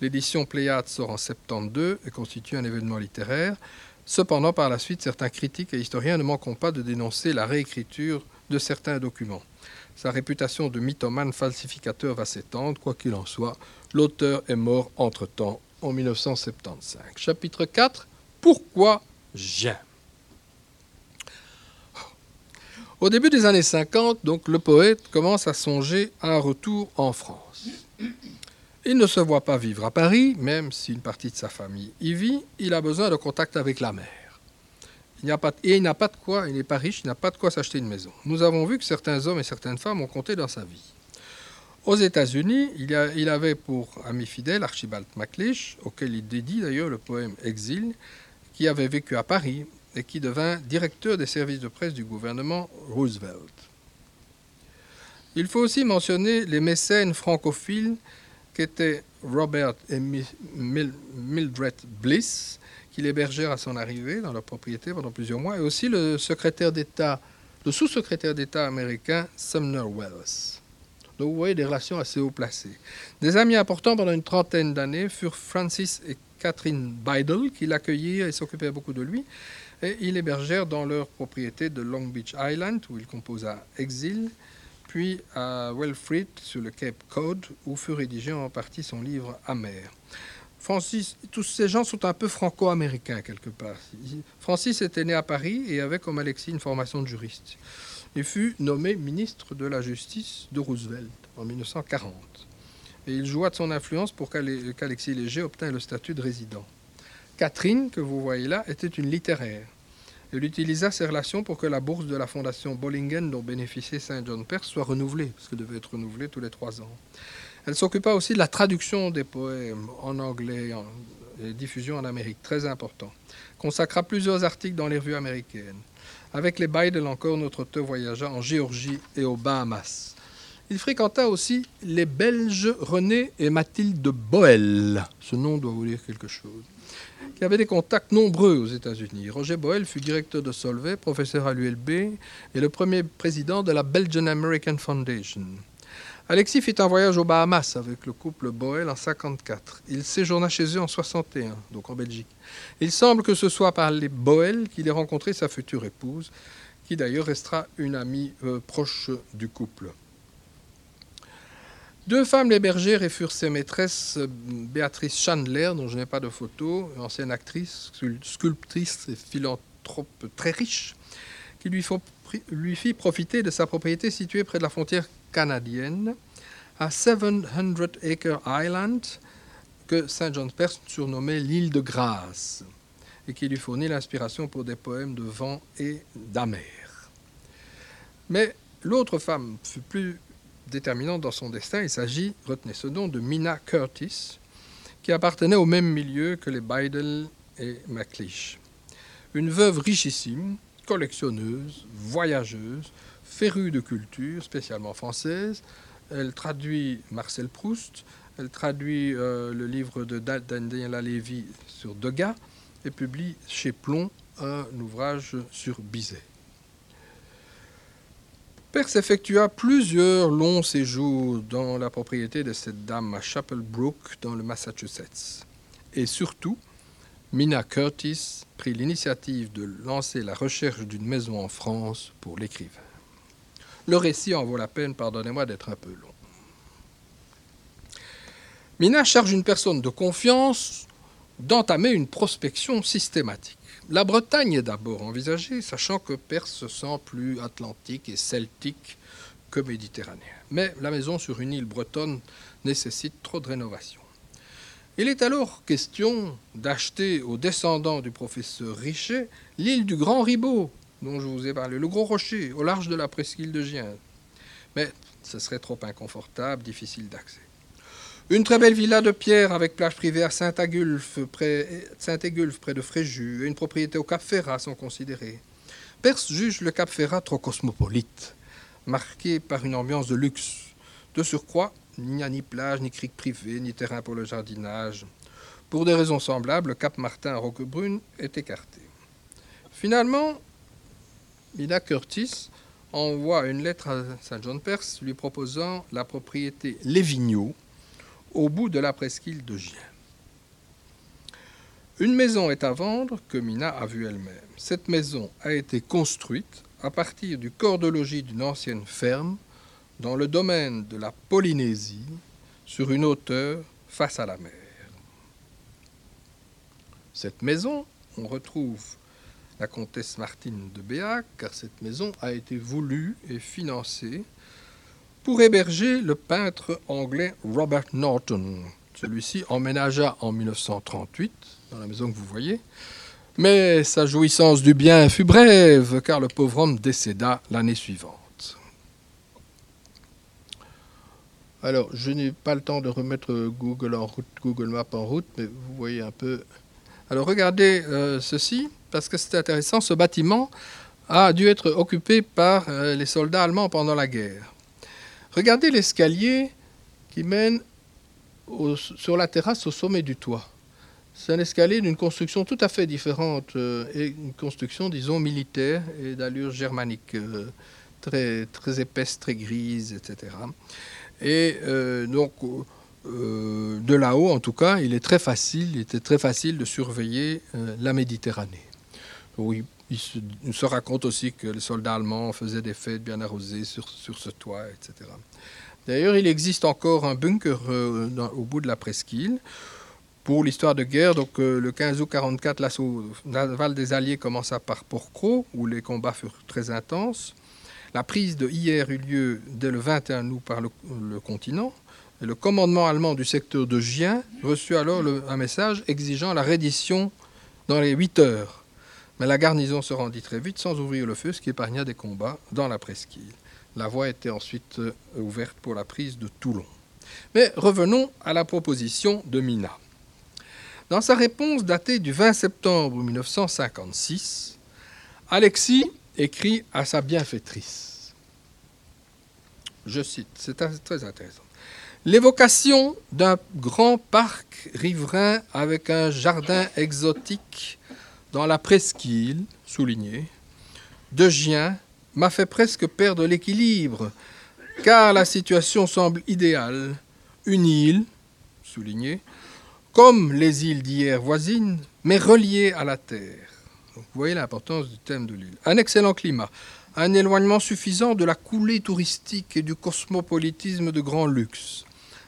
L'édition Pléiade sort en 72 et constitue un événement littéraire. Cependant, par la suite, certains critiques et historiens ne manqueront pas de dénoncer la réécriture de certains documents. Sa réputation de mythomane falsificateur va s'étendre, quoi qu'il en soit. L'auteur est mort entre-temps, en 1975. Chapitre 4 Pourquoi j'aime? Au début des années 50, donc, le poète commence à songer à un retour en France. Il ne se voit pas vivre à Paris, même si une partie de sa famille y vit, il a besoin de contact avec la mer. Il a pas, et il n'a pas de quoi, il n'est pas riche, il n'a pas de quoi s'acheter une maison. Nous avons vu que certains hommes et certaines femmes ont compté dans sa vie. Aux États-Unis, il, il, avait pour ami fidèle Archibald MacLeish, auquel il dédie d'ailleurs le poème Exil, qui avait vécu à Paris et qui devint directeur des services de presse du gouvernement Roosevelt. Il faut aussi mentionner les mécènes francophiles qu'étaient Robert et Mildred Bliss, qui l'hébergèrent à son arrivée dans leur propriété pendant plusieurs mois, et aussi le secrétaire d'État, le sous-secrétaire d'État américain Sumner Wells. Donc vous voyez des relations assez haut placées. Des amis importants pendant une trentaine d'années furent Francis et Catherine Bidle, qui l'accueillirent et s'occupaient beaucoup de lui, et ils l'hébergèrent dans leur propriété de Long Beach Island, où il composa Exil, puis à Wellfleet, sur le Cape Cod, où fut rédigé en partie son livre Amer. Francis, tous ces gens sont un peu franco-américains quelque part. Francis était né à Paris et avait comme Alexis une formation de juriste. Il fut nommé ministre de la Justice de Roosevelt en 1940. Et il joua de son influence pour qu'Alexis Léger obtint le statut de résident. Catherine, que vous voyez là, était une littéraire. Elle utilisa ses relations pour que la bourse de la fondation Bollingen, dont bénéficiait Saint John Perse, soit renouvelée, parce qu'elle devait être renouvelée tous les trois ans. Elle s'occupa aussi de la traduction des poèmes en anglais et diffusion en Amérique, très important. Consacra plusieurs articles dans les revues américaines. Avec les Bidel encore, notre auteur voyagea en Géorgie et aux Bahamas. Il fréquenta aussi les Belges René et Mathilde Boel. Ce nom doit vous dire quelque chose. Qui avaient des contacts nombreux aux États-Unis. Roger Boel fut directeur de Solvay, professeur à l'ULB et le premier président de la Belgian American Foundation. Alexis fit un voyage aux Bahamas avec le couple Boel en 54. Il séjourna chez eux en 61, donc en Belgique. Il semble que ce soit par les Boel qu'il ait rencontré sa future épouse, qui d'ailleurs restera une amie euh, proche du couple. Deux femmes l'hébergèrent et furent ses maîtresses, Béatrice Chandler, dont je n'ai pas de photo, ancienne actrice, sculptrice et philanthrope très riche, qui lui, lui fit profiter de sa propriété située près de la frontière canadienne, à 700 Acre Island, que Saint John Perse surnommait l'île de grâce, et qui lui fournit l'inspiration pour des poèmes de vent et d'amer. Mais l'autre femme fut plus déterminante dans son destin. Il s'agit, retenez ce nom, de Mina Curtis, qui appartenait au même milieu que les Bidel et MacLeish. Une veuve richissime, collectionneuse, voyageuse, férue de culture, spécialement française. Elle traduit Marcel Proust, elle traduit euh, le livre de Daniel Lévy sur Degas et publie chez Plomb un ouvrage sur Bizet. Perse effectua plusieurs longs séjours dans la propriété de cette dame à Chapel Brook, dans le Massachusetts. Et surtout, Mina Curtis prit l'initiative de lancer la recherche d'une maison en France pour l'écrivain. Le récit en vaut la peine, pardonnez-moi d'être un peu long. Mina charge une personne de confiance d'entamer une prospection systématique. La Bretagne est d'abord envisagée, sachant que Perse se sent plus atlantique et celtique que méditerranéen. Mais la maison sur une île bretonne nécessite trop de rénovation. Il est alors question d'acheter aux descendants du professeur Richet l'île du Grand Ribot, dont je vous ai parlé, le Gros Rocher, au large de la presqu'île de Gien. Mais ce serait trop inconfortable, difficile d'accès. Une très belle villa de pierre avec plage privée à Saint-Agulphe, près, près de Fréjus, et une propriété au Cap Ferrat sont considérées. Perse juge le Cap Ferrat trop cosmopolite, marqué par une ambiance de luxe. De surcroît, il n'y a ni plage, ni crique privée, ni terrain pour le jardinage. Pour des raisons semblables, le Cap Martin à Roquebrune est écarté. Finalement, Mina Curtis envoie une lettre à Saint John Perse lui proposant la propriété Lévigneau au bout de la presqu'île de Gien. Une maison est à vendre que Mina a vue elle-même. Cette maison a été construite à partir du corps de logis d'une ancienne ferme dans le domaine de la Polynésie sur une hauteur face à la mer. Cette maison, on retrouve la comtesse Martine de Béac, car cette maison a été voulue et financée pour héberger le peintre anglais Robert Norton. Celui-ci emménagea en 1938, dans la maison que vous voyez, Mais sa jouissance du bien fut brève, car le pauvre homme décéda l'année suivante. Alors, je n'ai pas le temps de remettre Google, en route, Google Maps en route, mais vous voyez un peu. Alors, regardez euh, ceci, parce que c'est intéressant. Ce bâtiment a dû être occupé par euh, les soldats allemands pendant la guerre. Regardez l'escalier qui mène sur la terrasse au sommet du toit. C'est un escalier d'une construction tout à fait différente, euh, et une construction, disons, militaire et d'allure germanique, très, très épaisse, très grise, etc. Et euh, donc, euh, de là-haut, en tout cas, il est très facile, il était très facile de surveiller euh, la Méditerranée. Oui, il se, raconte aussi que les soldats allemands faisaient des fêtes bien arrosées sur, sur ce toit, etc. D'ailleurs, il existe encore un bunker au bout de la presqu'île. Pour l'histoire de guerre, donc le 15 août 1944, l'assaut naval des Alliés commença par Porcro, où les combats furent très intenses. La prise de hier eut lieu dès le 21 août par le, continent. Le commandement allemand du secteur de Gien reçut alors un message exigeant la reddition dans les 8 heures. Mais la garnison se rendit très vite sans ouvrir le feu, ce qui épargna des combats dans la presqu'île. La voie était ensuite euh, ouverte pour la prise de Toulon. Mais revenons à la proposition de Mina. Dans sa réponse datée du 20 septembre 1956, Alexis écrit à sa bienfaitrice. Je cite, c'est très intéressant. L'évocation d'un grand parc riverain avec un jardin exotique dans la presqu'île, souligné, de Gien m'a fait presque perdre l'équilibre, car la situation semble idéale. Une île, souligné, comme les îles d'hier voisines, mais reliée à la terre vous voyez l'importance du thème de l'île. Un excellent climat, un éloignement suffisant de la coulée touristique et du cosmopolitisme de grand luxe,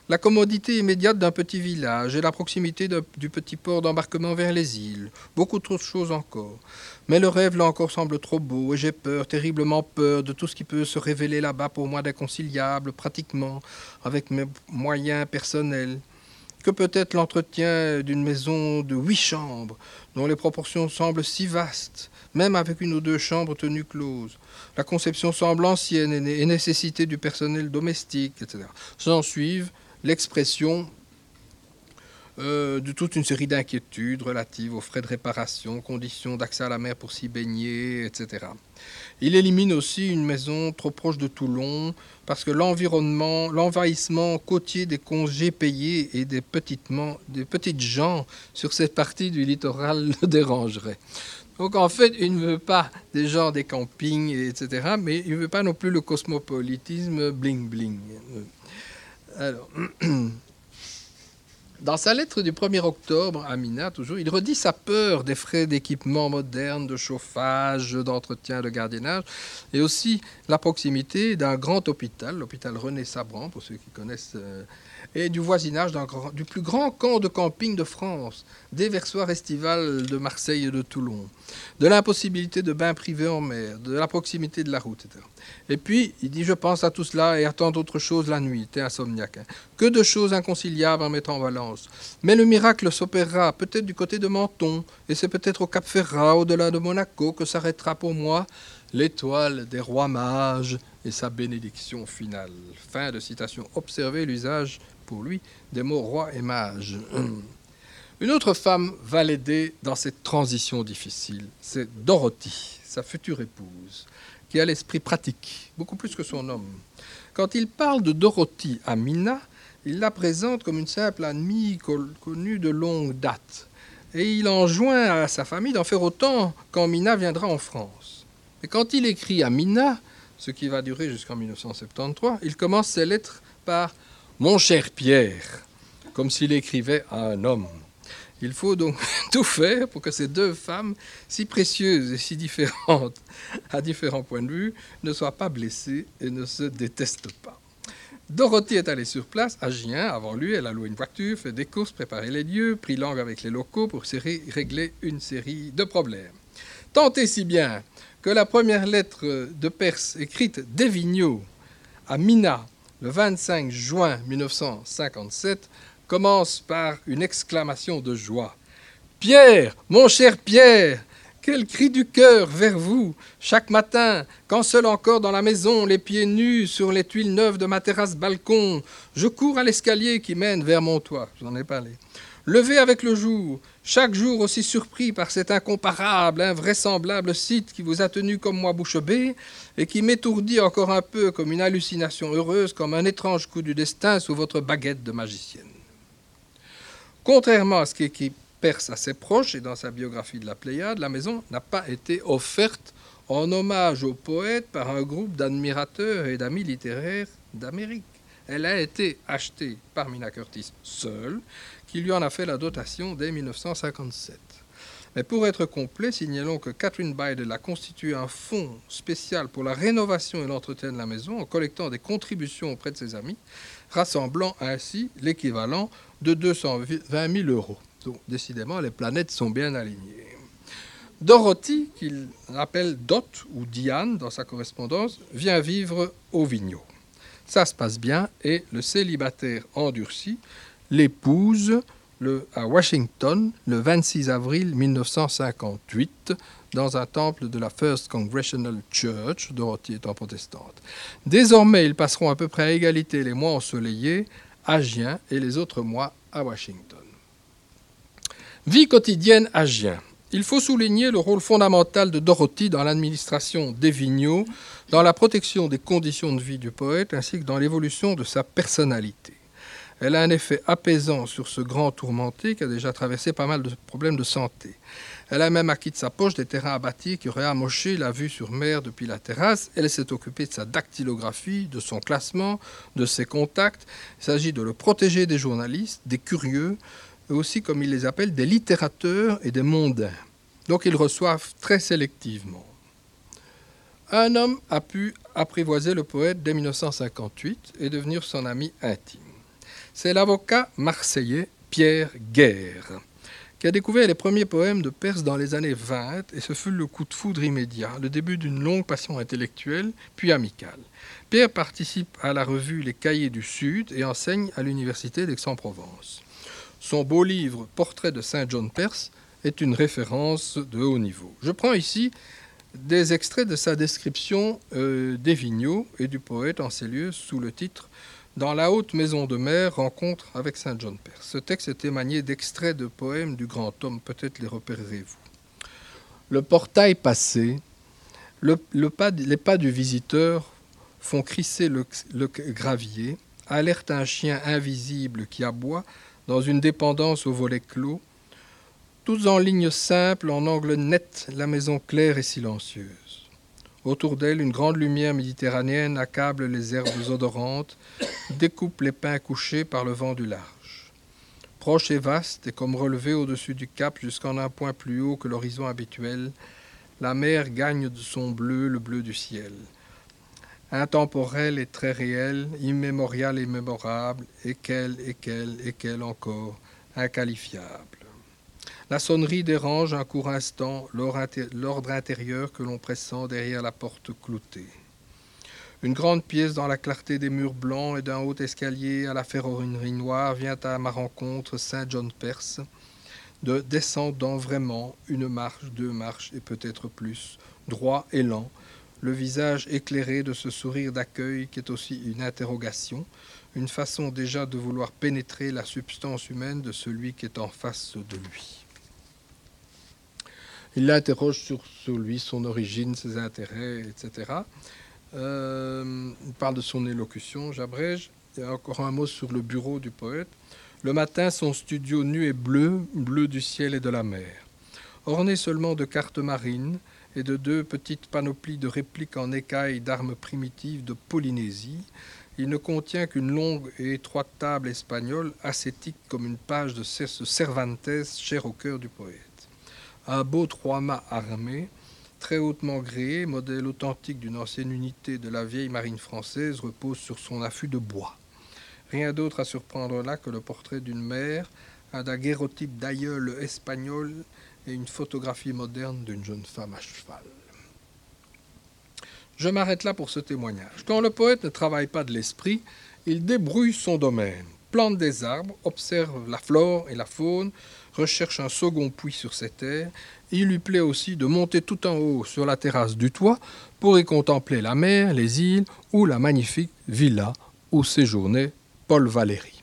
la commodité immédiate d'un petit village et la proximité du petit port d'embarquement vers les îles, beaucoup trop de choses encore. Mais le rêve là encore semble trop beau et j'ai peur, terriblement peur de tout ce qui peut se révéler là-bas pour moi d'inconciliable pratiquement avec mes moyens personnels que peut-être l'entretien d'une maison de huit chambres, dont les proportions semblent si vastes, même avec une ou deux chambres tenues closes? La conception semble ancienne et nécessité du personnel domestique, etc. S'en suivent l'expression euh, de toute une série d'inquiétudes relatives aux frais de réparation, conditions d'accès à la mer pour s'y baigner, etc. Il élimine aussi une maison trop proche de Toulon parce que l'environnement, l'envahissement côtier des congés payés et des, des petites gens sur cette partie du littoral le dérangerait. Donc en fait, il ne veut pas des gens des campings, etc., mais il ne veut pas non plus le cosmopolitisme bling-bling. Alors. Dans sa lettre du 1er octobre à Mina, toujours, il redit sa peur des frais d'équipement moderne, de chauffage, d'entretien, de gardiennage, et aussi la proximité d'un grand hôpital, l'hôpital René Sabran, pour ceux qui connaissent euh, et du voisinage du plus grand camp de camping de France, des versoirs estivales de Marseille et de Toulon, de l'impossibilité de bains privés en mer, de la proximité de la route, etc. Et puis, il dit, je pense à tout cela et à tant d'autres choses la nuit, t'es insomniaque. Hein. Que de choses inconciliables en mettant en balance. Mais le miracle s'opérera peut-être du côté de Menton, et c'est peut-être au Cap Ferrat, au-delà de Monaco, que s'arrêtera pour moi l'étoile des rois mages et sa bénédiction finale. Fin de citation. Observez l'usage pour lui des mots roi et mage. Une autre femme va l'aider dans cette transition difficile. C'est Dorothy, sa future épouse, qui a l'esprit pratique, beaucoup plus que son homme. Quand il parle de Dorothy à Mina, il la présente comme une simple amie connue de longue date. Et il enjoint à sa famille d'en faire autant quand Mina viendra en France. Et quand il écrit à Mina, ce qui va durer jusqu'en 1973, il commence ses lettres par mon cher Pierre, comme s'il écrivait à un homme. Il faut donc tout faire pour que ces deux femmes, si précieuses et si différentes à différents points de vue, ne soient pas blessées et ne se détestent pas. Dorothy est allée sur place à Gien. Avant lui, elle a loué une voiture, fait des courses, préparé les lieux, pris langue avec les locaux pour régler une série de problèmes. Tant et si bien que la première lettre de Perse écrite d'Evigno à Mina le 25 juin 1957 commence par une exclamation de joie. Pierre, mon cher Pierre, quel cri du cœur vers vous Chaque matin, quand seul encore dans la maison, les pieds nus sur les tuiles neuves de ma terrasse balcon, je cours à l'escalier qui mène vers mon toit. J'en ai parlé. Levé avec le jour, chaque jour aussi surpris par cet incomparable, invraisemblable site qui vous a tenu comme moi bouche bée, et qui m'étourdit encore un peu comme une hallucination heureuse, comme un étrange coup du destin sous votre baguette de magicienne. Contrairement à ce qui perce à ses proches et dans sa biographie de la Pléiade, la maison n'a pas été offerte en hommage au poète par un groupe d'admirateurs et d'amis littéraires d'Amérique. Elle a été achetée par Mina Curtis seule, qui lui en a fait la dotation dès 1957. Mais pour être complet, signalons que Catherine Biden a constitué un fonds spécial pour la rénovation et l'entretien de la maison en collectant des contributions auprès de ses amis, rassemblant ainsi l'équivalent de 220 000 euros. Donc, décidément, les planètes sont bien alignées. Dorothy, qu'il appelle Dot ou Diane dans sa correspondance, vient vivre au Vigneault. Ça se passe bien et le célibataire endurci l'épouse à Washington le 26 avril 1958 dans un temple de la First Congressional Church, Dorothy étant protestante. Désormais, ils passeront à peu près à égalité les mois ensoleillés à Gien et les autres mois à Washington. Vie quotidienne à Gien. Il faut souligner le rôle fondamental de Dorothy dans l'administration des Vigneault, dans la protection des conditions de vie du poète ainsi que dans l'évolution de sa personnalité. Elle a un effet apaisant sur ce grand tourmenté qui a déjà traversé pas mal de problèmes de santé. Elle a même acquis de sa poche des terrains bâtir qui auraient amoché la vue sur mer depuis la terrasse. Elle s'est occupée de sa dactylographie, de son classement, de ses contacts. Il s'agit de le protéger des journalistes, des curieux, aussi, comme il les appelle, des littérateurs et des mondains. Donc ils reçoivent très sélectivement. Un homme a pu apprivoiser le poète dès 1958 et devenir son ami intime. C'est l'avocat marseillais Pierre Guerre, qui a découvert les premiers poèmes de Perse dans les années 20, et ce fut le coup de foudre immédiat, le début d'une longue passion intellectuelle, puis amicale. Pierre participe à la revue Les Cahiers du Sud et enseigne à l'université d'Aix-en-Provence. Son beau livre Portrait de Saint John Perse est une référence de haut niveau. Je prends ici des extraits de sa description euh, des et du poète en ces lieux sous le titre Dans la haute maison de mer, rencontre avec Saint John Perse. Ce texte est émané d'extraits de poèmes du grand homme, peut-être les repérerez-vous. Le portail passé, le, pas, les pas du visiteur font crisser le, le gravier, alerte un chien invisible qui aboie dans une dépendance au volet clos, tous en ligne simple, en angle net, la maison claire et silencieuse. Autour d'elle, une grande lumière méditerranéenne accable les herbes odorantes, découpe les pins couchés par le vent du large. Proche et vaste, et comme relevée au-dessus du cap jusqu'en un point plus haut que l'horizon habituel, la mer gagne de son bleu le bleu du ciel intemporel et très réel, immémorial et mémorable, et quel, et quel, et quel encore, inqualifiable. La sonnerie dérange un court instant l'ordre intérieur que l'on pressent derrière la porte cloutée. Une grande pièce dans la clarté des murs blancs et d'un haut escalier à la ferronnerie noire vient à ma rencontre Saint John Perse, de descendant vraiment une marche, deux marches et peut-être plus, droit et lent, le visage éclairé de ce sourire d'accueil qui est aussi une interrogation, une façon déjà de vouloir pénétrer la substance humaine de celui qui est en face de lui. Il l'interroge sur, lui, son origine, ses intérêts, etc. Euh, il parle de son élocution, j'abrège. Il encore un mot sur le bureau du poète. Le matin, son studio nu et bleu, bleu du ciel et de la mer. Orné seulement de cartes marines, et de deux petites panoplies de répliques en écailles d'armes primitives de Polynésie, il ne contient qu'une longue et étroite table espagnole, ascétique comme une page de Cervantes, cher au cœur du poète. Un beau trois-mâts armé, très hautement gréé, modèle authentique d'une ancienne unité de la vieille marine française, repose sur son affût de bois. Rien d'autre à surprendre là que le portrait d'une mère, un daguerreotype d'aïeul espagnol et une photographie moderne d'une jeune femme à cheval. Je m'arrête là pour ce témoignage. Quand le poète ne travaille pas de l'esprit, il débrouille son domaine. plante des arbres, observe la flore et la faune, recherche un second puits sur ces terres. Il lui plaît aussi de monter tout en haut sur la terrasse du toit pour y contempler la mer, les îles ou la magnifique villa où séjournait Paul Valéry.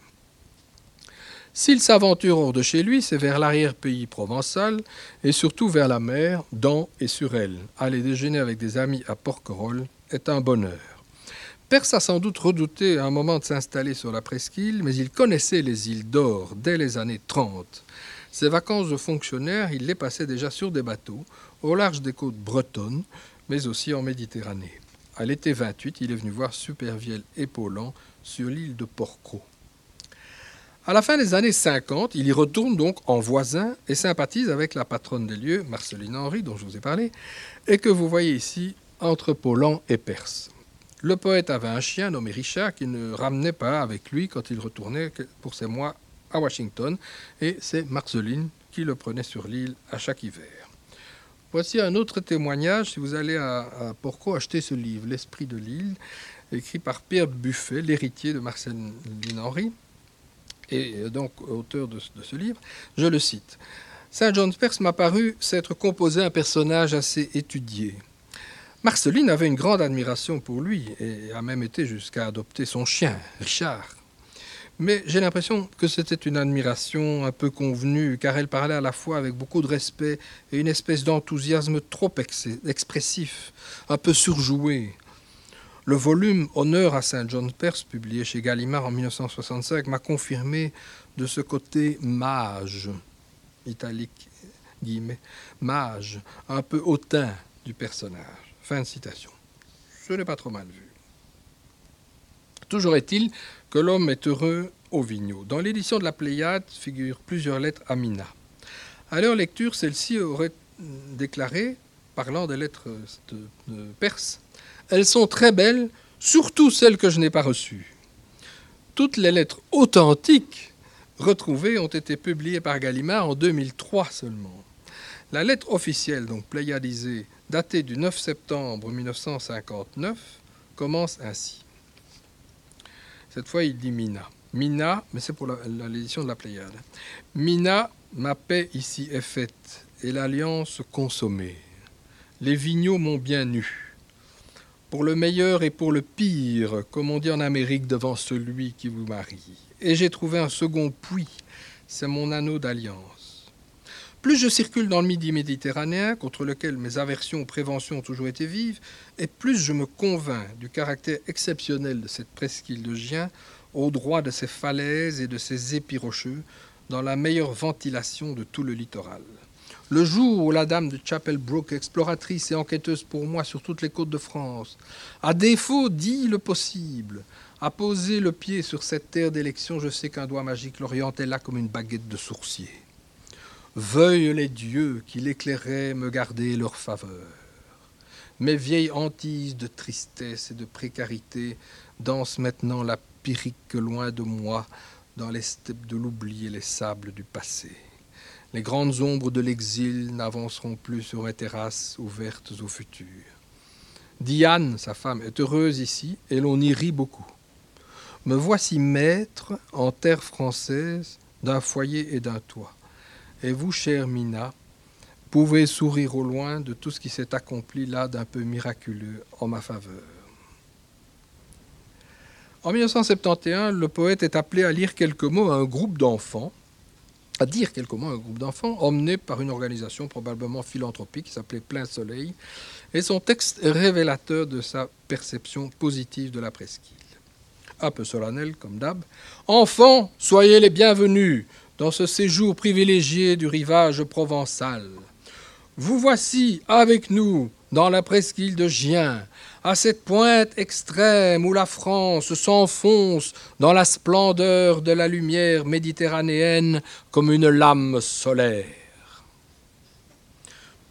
S'il s'aventure hors de chez lui, c'est vers l'arrière-pays provençal et surtout vers la mer, dans et sur elle. Aller déjeuner avec des amis à Porquerolles est un bonheur. Perse a sans doute redouté un moment de s'installer sur la presqu'île, mais il connaissait les îles d'Or dès les années 30. Ses vacances de fonctionnaire, il les passait déjà sur des bateaux, au large des côtes bretonnes, mais aussi en Méditerranée. À l'été 28, il est venu voir Supervielle et Paulan sur l'île de Porcro. À la fin des années 50, il y retourne donc en voisin et sympathise avec la patronne des lieux, Marceline Henry, dont je vous ai parlé, et que vous voyez ici entre Paulan et Perse. Le poète avait un chien nommé Richard qui ne ramenait pas avec lui quand il retournait pour ses mois à Washington, et c'est Marceline qui le prenait sur l'île à chaque hiver. Voici un autre témoignage si vous allez à, Porco acheter ce livre, L'Esprit de l'île, écrit par Pierre Buffet, l'héritier de Marceline Henry et donc auteur de, ce livre, je le cite. Saint John Perse m'a paru s'être composé un personnage assez étudié. Marceline avait une grande admiration pour lui et a même été jusqu'à adopter son chien, Richard. Mais j'ai l'impression que c'était une admiration un peu convenue, car elle parlait à la fois avec beaucoup de respect et une espèce d'enthousiasme trop expressif, un peu surjoué. Le volume Honneur à Saint John Perse, publié chez Gallimard en 1965, m'a confirmé de ce côté mage, italique, guillemets, mage, un peu hautain du personnage. Fin de citation. Ce n'est pas trop mal vu. Toujours est-il que l'homme est heureux au vigno. Dans l'édition de la Pléiade figurent plusieurs lettres à Mina. À leur lecture, celle-ci aurait déclaré, parlant des lettres de Perse, elles sont très belles, surtout celles que je n'ai pas reçues. Toutes les lettres authentiques retrouvées ont été publiées par Gallimard en 2003 seulement. La lettre officielle, donc pléiadisée, datée du 9 septembre 1959, commence ainsi. Cette fois, il dit Mina. Mina, mais c'est pour l'édition de la Pléiade. Mina, ma paix ici est faite, et l'alliance consommée. Les vigneaux m'ont bien nu pour le meilleur et pour le pire, comme on dit en Amérique devant celui qui vous marie. Et j'ai trouvé un second puits, c'est mon anneau d'alliance. Plus je circule dans le midi méditerranéen, contre lequel mes aversions aux préventions ont toujours été vives, et plus je me convainc du caractère exceptionnel de cette presqu'île de Gien, au droit de ses falaises et de ses épis rocheux, dans la meilleure ventilation de tout le littoral. Le jour où la dame de Chapel Brook, exploratrice et enquêteuse pour moi sur toutes les côtes de France, à défaut dit le possible, a posé le pied sur cette terre d'élection, je sais qu'un doigt magique l'orientait là comme une baguette de sourcier. Veuillent les dieux qui l'éclairaient me garder leur faveur. Mes vieilles hantises de tristesse et de précarité dansent maintenant la pyrrhique loin de moi dans les steppes de l'oubli et les sables du passé. Les grandes ombres de l'exil n'avanceront plus sur mes terrasses ouvertes au futur. Diane, sa femme, est heureuse ici et l'on y rit beaucoup. Me voici maître en terre française d'un foyer et d'un toit. Et vous, chère Mina, pouvez sourire au loin de tout ce qui s'est accompli là d'un peu miraculeux en ma faveur. En 1971, le poète est appelé à lire quelques mots à un groupe d'enfants à dire quelques mots à un groupe d'enfants emmené par une organisation probablement philanthropique qui s'appelait Plein Soleil. Et son texte est révélateur de sa perception positive de la presqu'île. Un peu solennel comme d'hab. Enfants, soyez les bienvenus dans ce séjour privilégié du rivage provençal. Vous voici avec nous dans la presqu'île de Gien, à cette pointe extrême où la France s'enfonce dans la splendeur de la lumière méditerranéenne comme une lame solaire.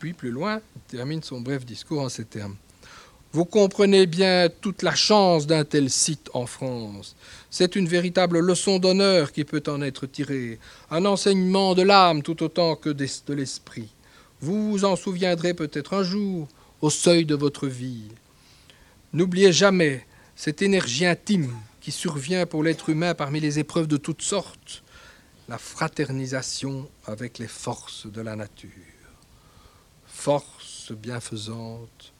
Puis plus loin, il termine son bref discours en ces termes. Vous comprenez bien toute la chance d'un tel site en France. C'est une véritable leçon d'honneur qui peut en être tirée, un enseignement de l'âme tout autant que de l'esprit. Vous vous en souviendrez peut-être un jour, au seuil de votre vie. N'oubliez jamais cette énergie intime qui survient pour l'être humain parmi les épreuves de toutes sortes, la fraternisation avec les forces de la nature. Force bienfaisante,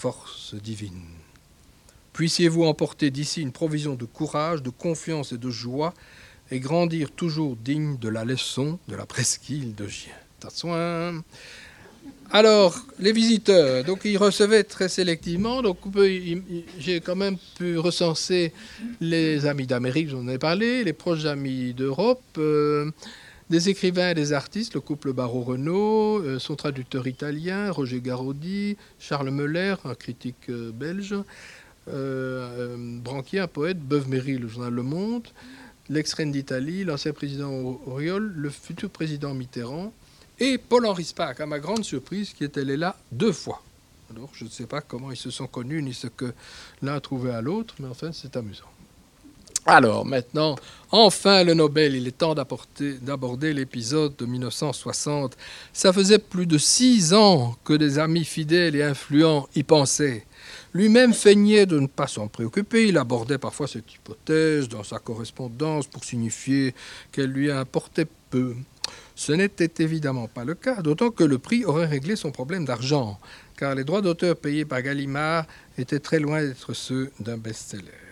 force divine. Puissiez-vous emporter d'ici une provision de courage, de confiance et de joie, et grandir toujours digne de la leçon de la presqu'île de Gien. Alors, les visiteurs, donc ils recevaient très sélectivement. Donc, j'ai quand même pu recenser les amis d'Amérique, j'en ai parlé, les proches amis d'Europe, euh, des écrivains et des artistes, le couple Barreau-Renault, euh, son traducteur italien, Roger Garaudy, Charles Meller, un critique euh, belge, Branquier, un poète, Beuve-Méry, le journal Le Monde, l'ex-reine d'Italie, l'ancien président Auriol, le futur président Mitterrand, et Paul-Henri Spaak, à ma grande surprise, qui était là deux fois. Alors, je ne sais pas comment ils se sont connus, ni ce que l'un a trouvé à l'autre, mais enfin, c'est amusant. Alors, maintenant, enfin le Nobel, il est temps d'aborder l'épisode de 1960. Ça faisait plus de six ans que des amis fidèles et influents y pensaient. Lui-même feignait de ne pas s'en préoccuper, il abordait parfois cette hypothèse dans sa correspondance pour signifier qu'elle lui importait peu. Ce n'était évidemment pas le cas, d'autant que le prix aurait réglé son problème d'argent, car les droits d'auteur payés par Gallimard étaient très loin d'être ceux d'un best-seller.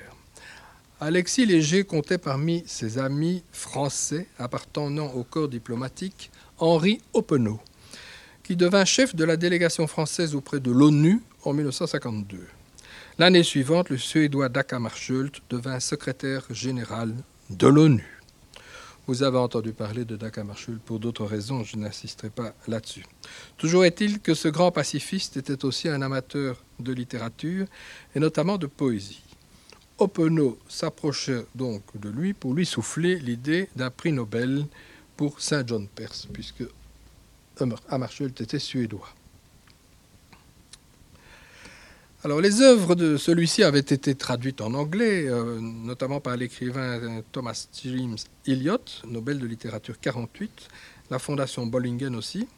Alexis Léger comptait parmi ses amis français appartenant au corps diplomatique Henri Oppenau, qui devint chef de la délégation française auprès de l'ONU en 1952. L'année suivante, le Suédois Daka Marschult devint secrétaire général de l'ONU. Vous avez entendu parler de Daka Marschult pour d'autres raisons, je n'insisterai pas là-dessus. Toujours est-il que ce grand pacifiste était aussi un amateur de littérature et notamment de poésie. Openau s'approchait donc de lui pour lui souffler l'idée d'un prix Nobel pour Saint John Perse, puisque Hammarskjöld était suédois. Alors, les œuvres de celui-ci avaient été traduites en anglais, euh, notamment par l'écrivain Thomas James Eliot, Nobel de littérature 48, la fondation Bollingen aussi.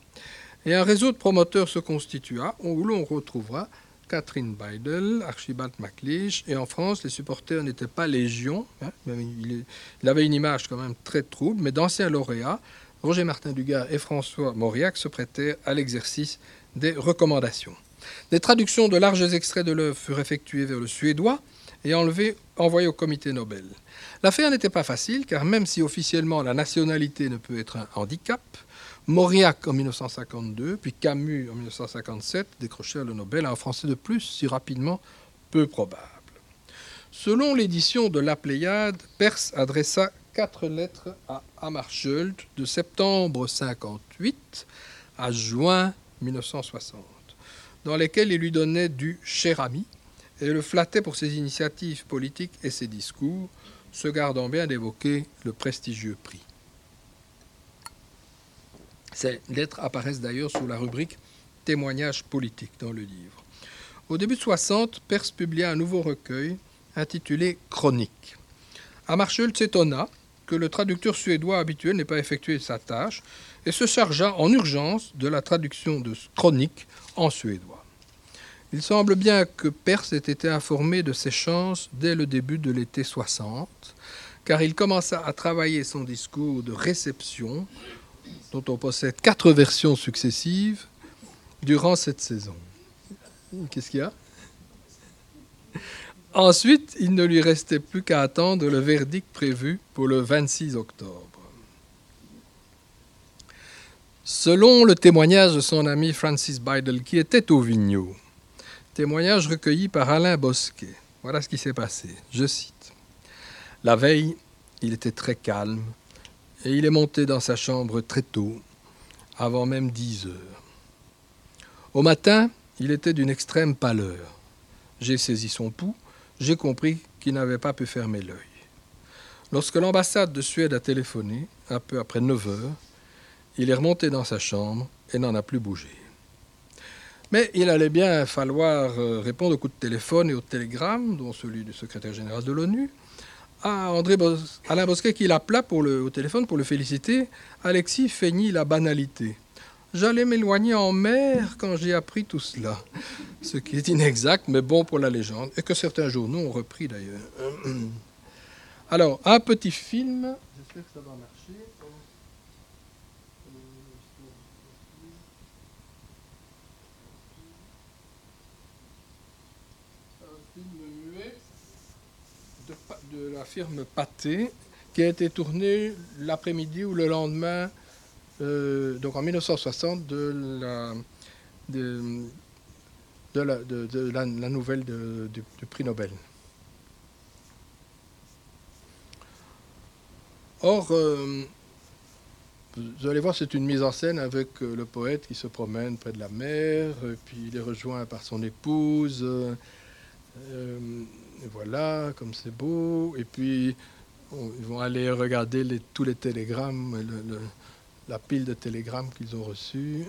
Et un réseau de promoteurs se constitua, où l'on retrouvera Catherine Beidel, Archibald MacLeish, et en France, les supporters n'étaient pas légion. Hein, il, avait une image quand même très trouble, mais d'anciens lauréats, Roger Martin Dugas et François Mauriac, se prêtaient à l'exercice des recommandations. Des traductions de larges extraits de l'œuvre furent effectuées vers le suédois et envoyées au comité Nobel. L'affaire n'était pas facile, car même si officiellement la nationalité ne peut être un handicap, Mauriac en 1952, puis Camus en 1957 décrochèrent le Nobel à un Français de plus, si rapidement, peu probable. Selon l'édition de La Pléiade, Perse adressa quatre lettres à Hammarskjöld de septembre 58 à juin 1960 dans lesquels il lui donnait du cher ami et le flattait pour ses initiatives politiques et ses discours, se gardant bien d'évoquer le prestigieux prix. Ces lettres apparaissent d'ailleurs sous la rubrique Témoignages politiques dans le livre. Au début de 60, Perse publia un nouveau recueil intitulé Chronique. Hammarskjöld s'étonna que le traducteur suédois habituel n'ait pas effectué sa tâche et se chargea en urgence de la traduction de Chronique en suédois. Il semble bien que Perse ait été informé de ses chances dès le début de l'été 60, car il commença à travailler son discours de réception, dont on possède quatre versions successives, durant cette saison. Qu'est-ce qu'il y a? Ensuite, il ne lui restait plus qu'à attendre le verdict prévu pour le 26 octobre. Selon le témoignage de son ami Francis Bidel, qui était au Vigneault, témoignage recueilli par Alain Bosquet, voilà ce qui s'est passé. Je cite. La veille, il était très calme et il est monté dans sa chambre très tôt, avant même 10 heures. Au matin, il était d'une extrême pâleur. J'ai saisi son pouls, j'ai compris qu'il n'avait pas pu fermer l'œil. Lorsque l'ambassade de Suède a téléphoné, un peu après 9 heures, il est remonté dans sa chambre et n'en a plus bougé. Mais il allait bien falloir euh, répondre aux coups de téléphone et aux télégrammes, dont celui du secrétaire général de l'ONU, à André Alain Bosquet qui l'appela au téléphone pour le féliciter. Alexis feignit la banalité. J'allais m'éloigner en mer quand j'ai appris tout cela. Ce qui est inexact, mais bon pour la légende, et que certains journaux ont repris d'ailleurs. Alors, un petit film. J'espère que ça va marcher. Un film muet la firme Pathé qui a été tourné l'après-midi ou le lendemain, euh, donc en 1960, de la, de, la, nouvelle du, prix Nobel. Or, euh, vous allez voir, c'est une mise en scène avec euh, le poète qui se promène près de la mer, puis il est rejoint par son épouse. Voilà, comme c'est beau. Et puis, ils vont aller regarder tous les télégrammes, la pile de télégrammes qu'ils ont reçus.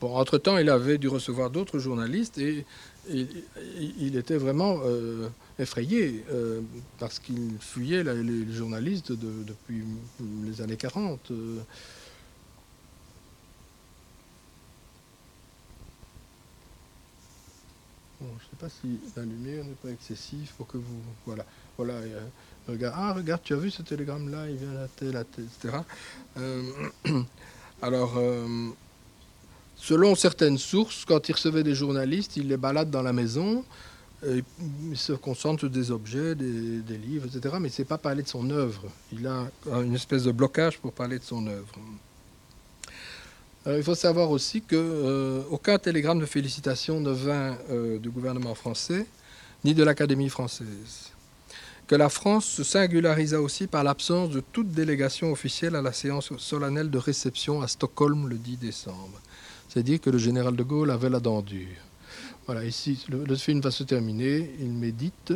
Bon, entre-temps, il avait dû recevoir d'autres journalistes et, il était vraiment euh, effrayé euh, parce qu'il fuyait les, journalistes de- depuis les années 40. euh. Je ne sais pas si la lumière n'est pas excessive pour que vous... Voilà, voilà. euh, regarde, ah, regarde, tu as vu ce télégramme-là, il vient à telle, à telle, etc. Alors, euh, selon certaines sources, quand il recevait des journalistes, il les balade dans la maison, il se concentre sur des objets, des, des livres, etc. Mais il ne sait pas parler de son œuvre. Il a une espèce de blocage pour parler de son œuvre. Alors, il faut savoir aussi que euh, télégramme de félicitations ne vint euh, du gouvernement français ni de l'Académie française. Que la France se singularisa aussi par l'absence de toute délégation officielle à la séance solennelle de réception à Stockholm le 10 décembre. C'est-à-dire que le général de Gaulle avait la dent dure. Voilà, ici, le, film va se terminer. Il médite.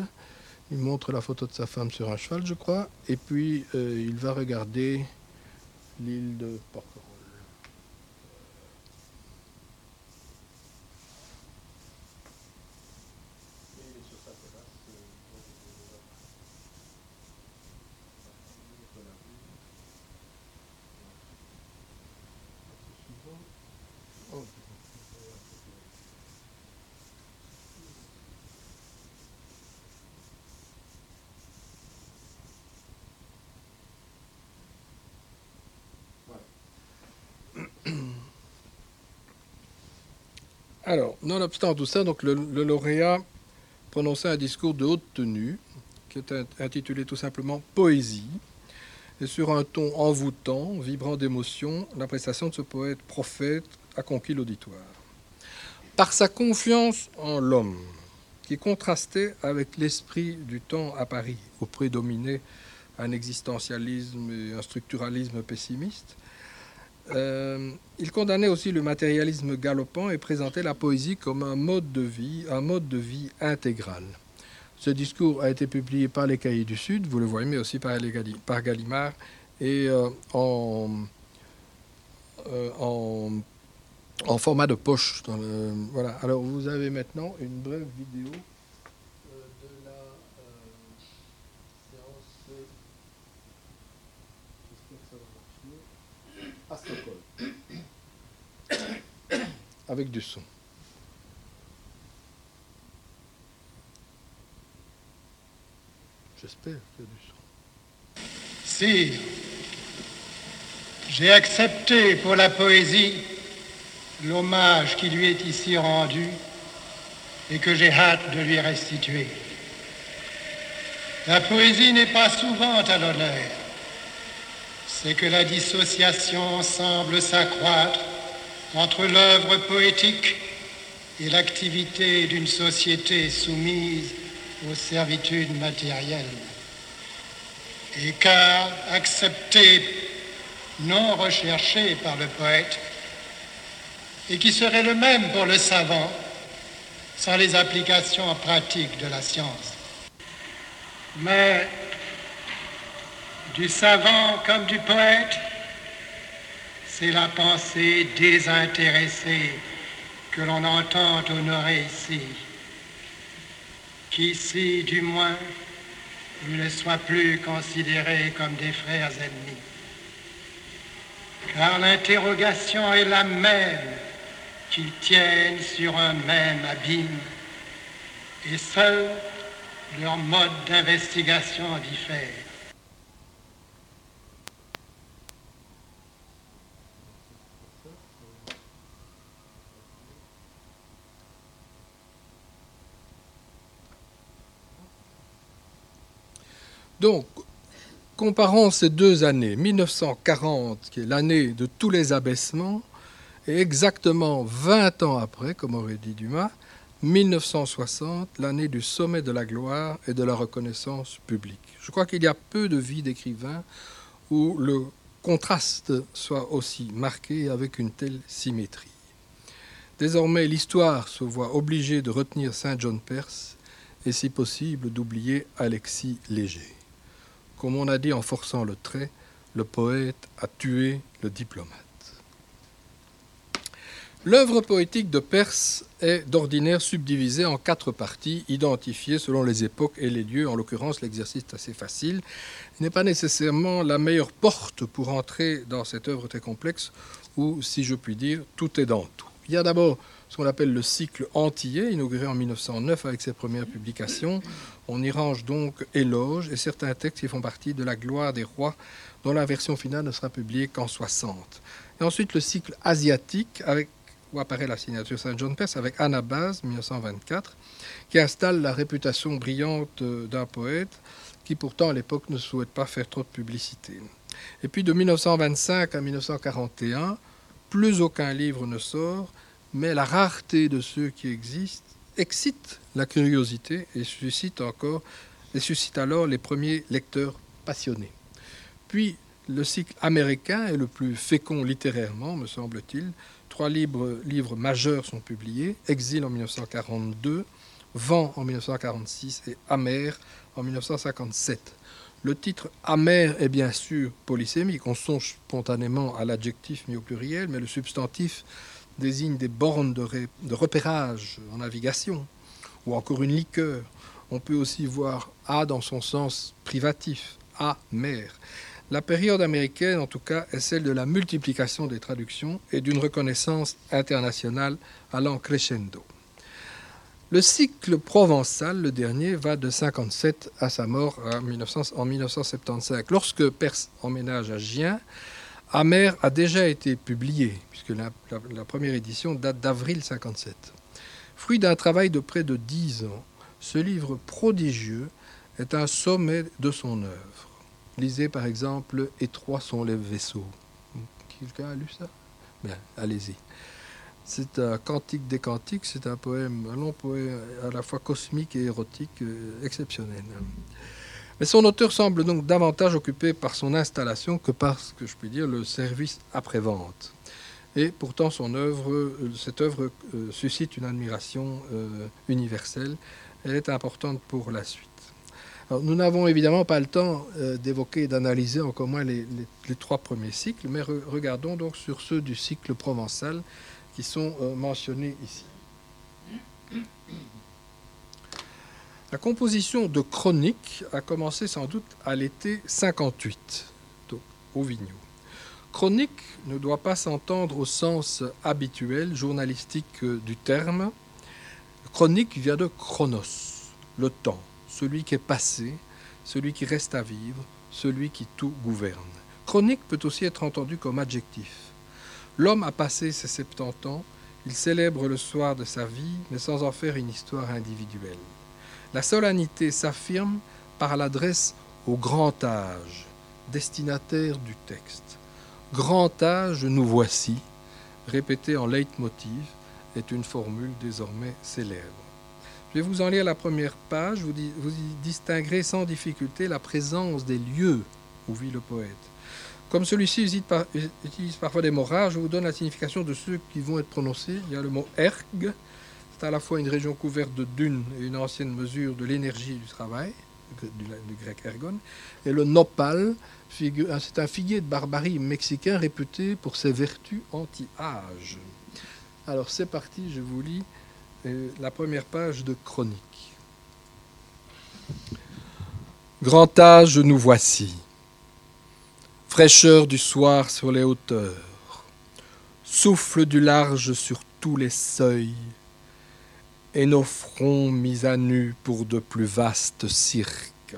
Il montre la photo de sa femme sur un cheval, je crois. Et puis, euh, il va regarder l'île de Porquerolles. Alors, nonobstant tout ça, le, lauréat prononçait un discours de haute tenue, qui est int- intitulé tout simplement Poésie. Et sur un ton envoûtant, vibrant d'émotion, la prestation de ce poète prophète a conquis l'auditoire. Par sa confiance en l'homme, qui contrastait avec l'esprit du temps à Paris, où prédominait un existentialisme et un structuralisme pessimiste, euh, il condamnait aussi le matérialisme galopant et présentait la poésie comme un mode de vie, un mode de vie intégral. Ce discours a été publié par les Cahiers du Sud, vous le voyez, mais aussi par, Gallimard et euh, en, euh, en, format de poche. voilà. Alors vous avez maintenant une brève vidéo euh, de la euh, séance. J'espère que ça va marcher à Stockholm. Avec du son. J'espère qu'il y a du son. Si j'ai accepté pour la poésie l'hommage qui lui est ici rendu et que j'ai hâte de lui restituer. La poésie n'est pas souvent à l'honneur. C'est que la dissociation semble s'accroître entre l'œuvre poétique et l'activité d'une société soumise aux servitudes matérielles et car accepté, non recherché par le poète, et qui serait le même pour le savant sans les applications pratiques de la science. Mais du savant comme du poète, c'est la pensée désintéressée que l'on entend honorer ici, qu'ici du moins ils ne soient plus considérés comme des frères ennemis. Car l'interrogation est la même, qu'ils tiennent sur un même abîme, et seuls leur mode d'investigation diffère. Donc, comparons ces deux années, 1940, qui est l'année de tous les abaissements, et exactement 20 ans après, comme aurait dit Dumas, 1960, l'année du sommet de la gloire et de la reconnaissance publique. Je crois qu'il y a peu de vies d'écrivains où le contraste soit aussi marqué avec une telle symétrie. Désormais, l'histoire se voit obligée de retenir Saint John Perse et, si possible, d'oublier Alexis Léger. Comme on a dit en forçant le trait, le poète a tué le diplomate. L'œuvre poétique de Perse est d'ordinaire subdivisée en quatre parties, identifiées selon les époques et les lieux. En l'occurrence, l'exercice est assez facile. Il n'est pas nécessairement la meilleure porte pour entrer dans cette œuvre très complexe où, si je puis dire, tout est dans tout. Il y a d'abord ce qu'on appelle le cycle antillais, inauguré en 1909 avec ses premières publications. On y range donc éloges et certains textes qui font partie de la gloire des rois, dont la version finale ne sera publiée qu'en 60. Et ensuite le cycle asiatique, avec, où apparaît la signature Saint John Perse, avec Anabase, 1924, qui installe la réputation brillante d'un poète qui pourtant à l'époque ne souhaite pas faire trop de publicité. Et puis de 1925 à 1941, plus aucun livre ne sort, mais la rareté de ceux qui existent excite la curiosité et suscite encore et suscite alors les premiers lecteurs passionnés. Puis le cycle américain est le plus fécond littérairement, me semble-t-il. Trois livres, livres majeurs sont publiés Exil en 1942, Vent en 1946 et Amer en 1957. Le titre amer est bien sûr polysémique, on songe spontanément à l'adjectif mis au pluriel, mais le substantif désigne des bornes de, repérage en navigation, ou encore une liqueur. On peut aussi voir A dans son sens privatif, A, mer. La période américaine, en tout cas, est celle de la multiplication des traductions et d'une reconnaissance internationale allant crescendo. Le cycle provençal, le dernier, va de 57 à sa mort en 1975. Lorsque Perse emménage à Gien, Amer a déjà été publié, puisque la, première édition date d'avril 57. Fruit d'un travail de près de dix ans, ce livre prodigieux est un sommet de son œuvre. Lisez par exemple Étroits sont les vaisseaux. Quelqu'un a lu ça? Bien, allez-y. C'est un cantique des cantiques, c'est un poème, long poème à la fois cosmique et érotique euh, exceptionnel. Mais son auteur semble donc davantage occupé par son installation que par ce que je puis dire le service après-vente. Et pourtant, euh, cette œuvre euh, suscite une admiration euh, universelle. Elle est importante pour la suite. nous n'avons évidemment pas le temps d'évoquer et d'analyser encore moins les, trois premiers cycles, mais regardons donc sur ceux du cycle provençal qui sont mentionnés ici. La composition de chroniques a commencé sans doute à l'été 58, au Vigneault. Chronique ne doit pas s'entendre au sens habituel, journalistique du terme. Chronique vient de chronos, le temps, celui qui est passé, celui qui reste à vivre, celui qui tout gouverne. Chronique peut aussi être entendu comme adjectif. L'homme a passé ses 70 ans, il célèbre le soir de sa vie, mais sans en faire une histoire individuelle. La solennité s'affirme par l'adresse au grand âge, destinataire du texte. Grand âge, nous voici, répété en leitmotiv, est une formule désormais célèbre. Je vais vous en lire la première page, vous, y distinguerez sans difficulté la présence des lieux où vit le poète. Comme celui-ci utilise, parfois des mots rares, je vous donne la signification de ceux qui vont être prononcés. Il y a le mot erg, à la fois une région couverte de dunes et une ancienne mesure de l'énergie du travail, du, grec ergon, et le nopal, c'est un figuier de barbarie mexicain réputé pour ses vertus anti-âge. Alors c'est parti, je vous lis euh, la première page de Chronique. Grand âge, nous voici. Fraîcheur du soir sur les hauteurs, souffle du large sur tous les seuils, et nos fronts mis à nu pour de plus vastes cirques.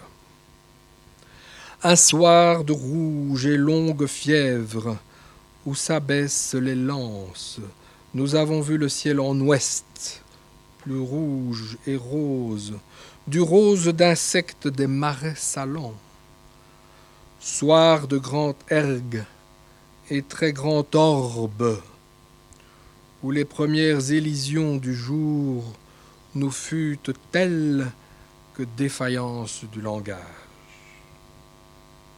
Un soir de rouge et longue fièvre, où s'abaissent les lances, nous avons vu le ciel en ouest, plus rouge et rose, du rose d'insectes des marais salants. Soir de grand ergue et très grand orbe, où les premières élisions du jour nous fût telle que défaillance du langage.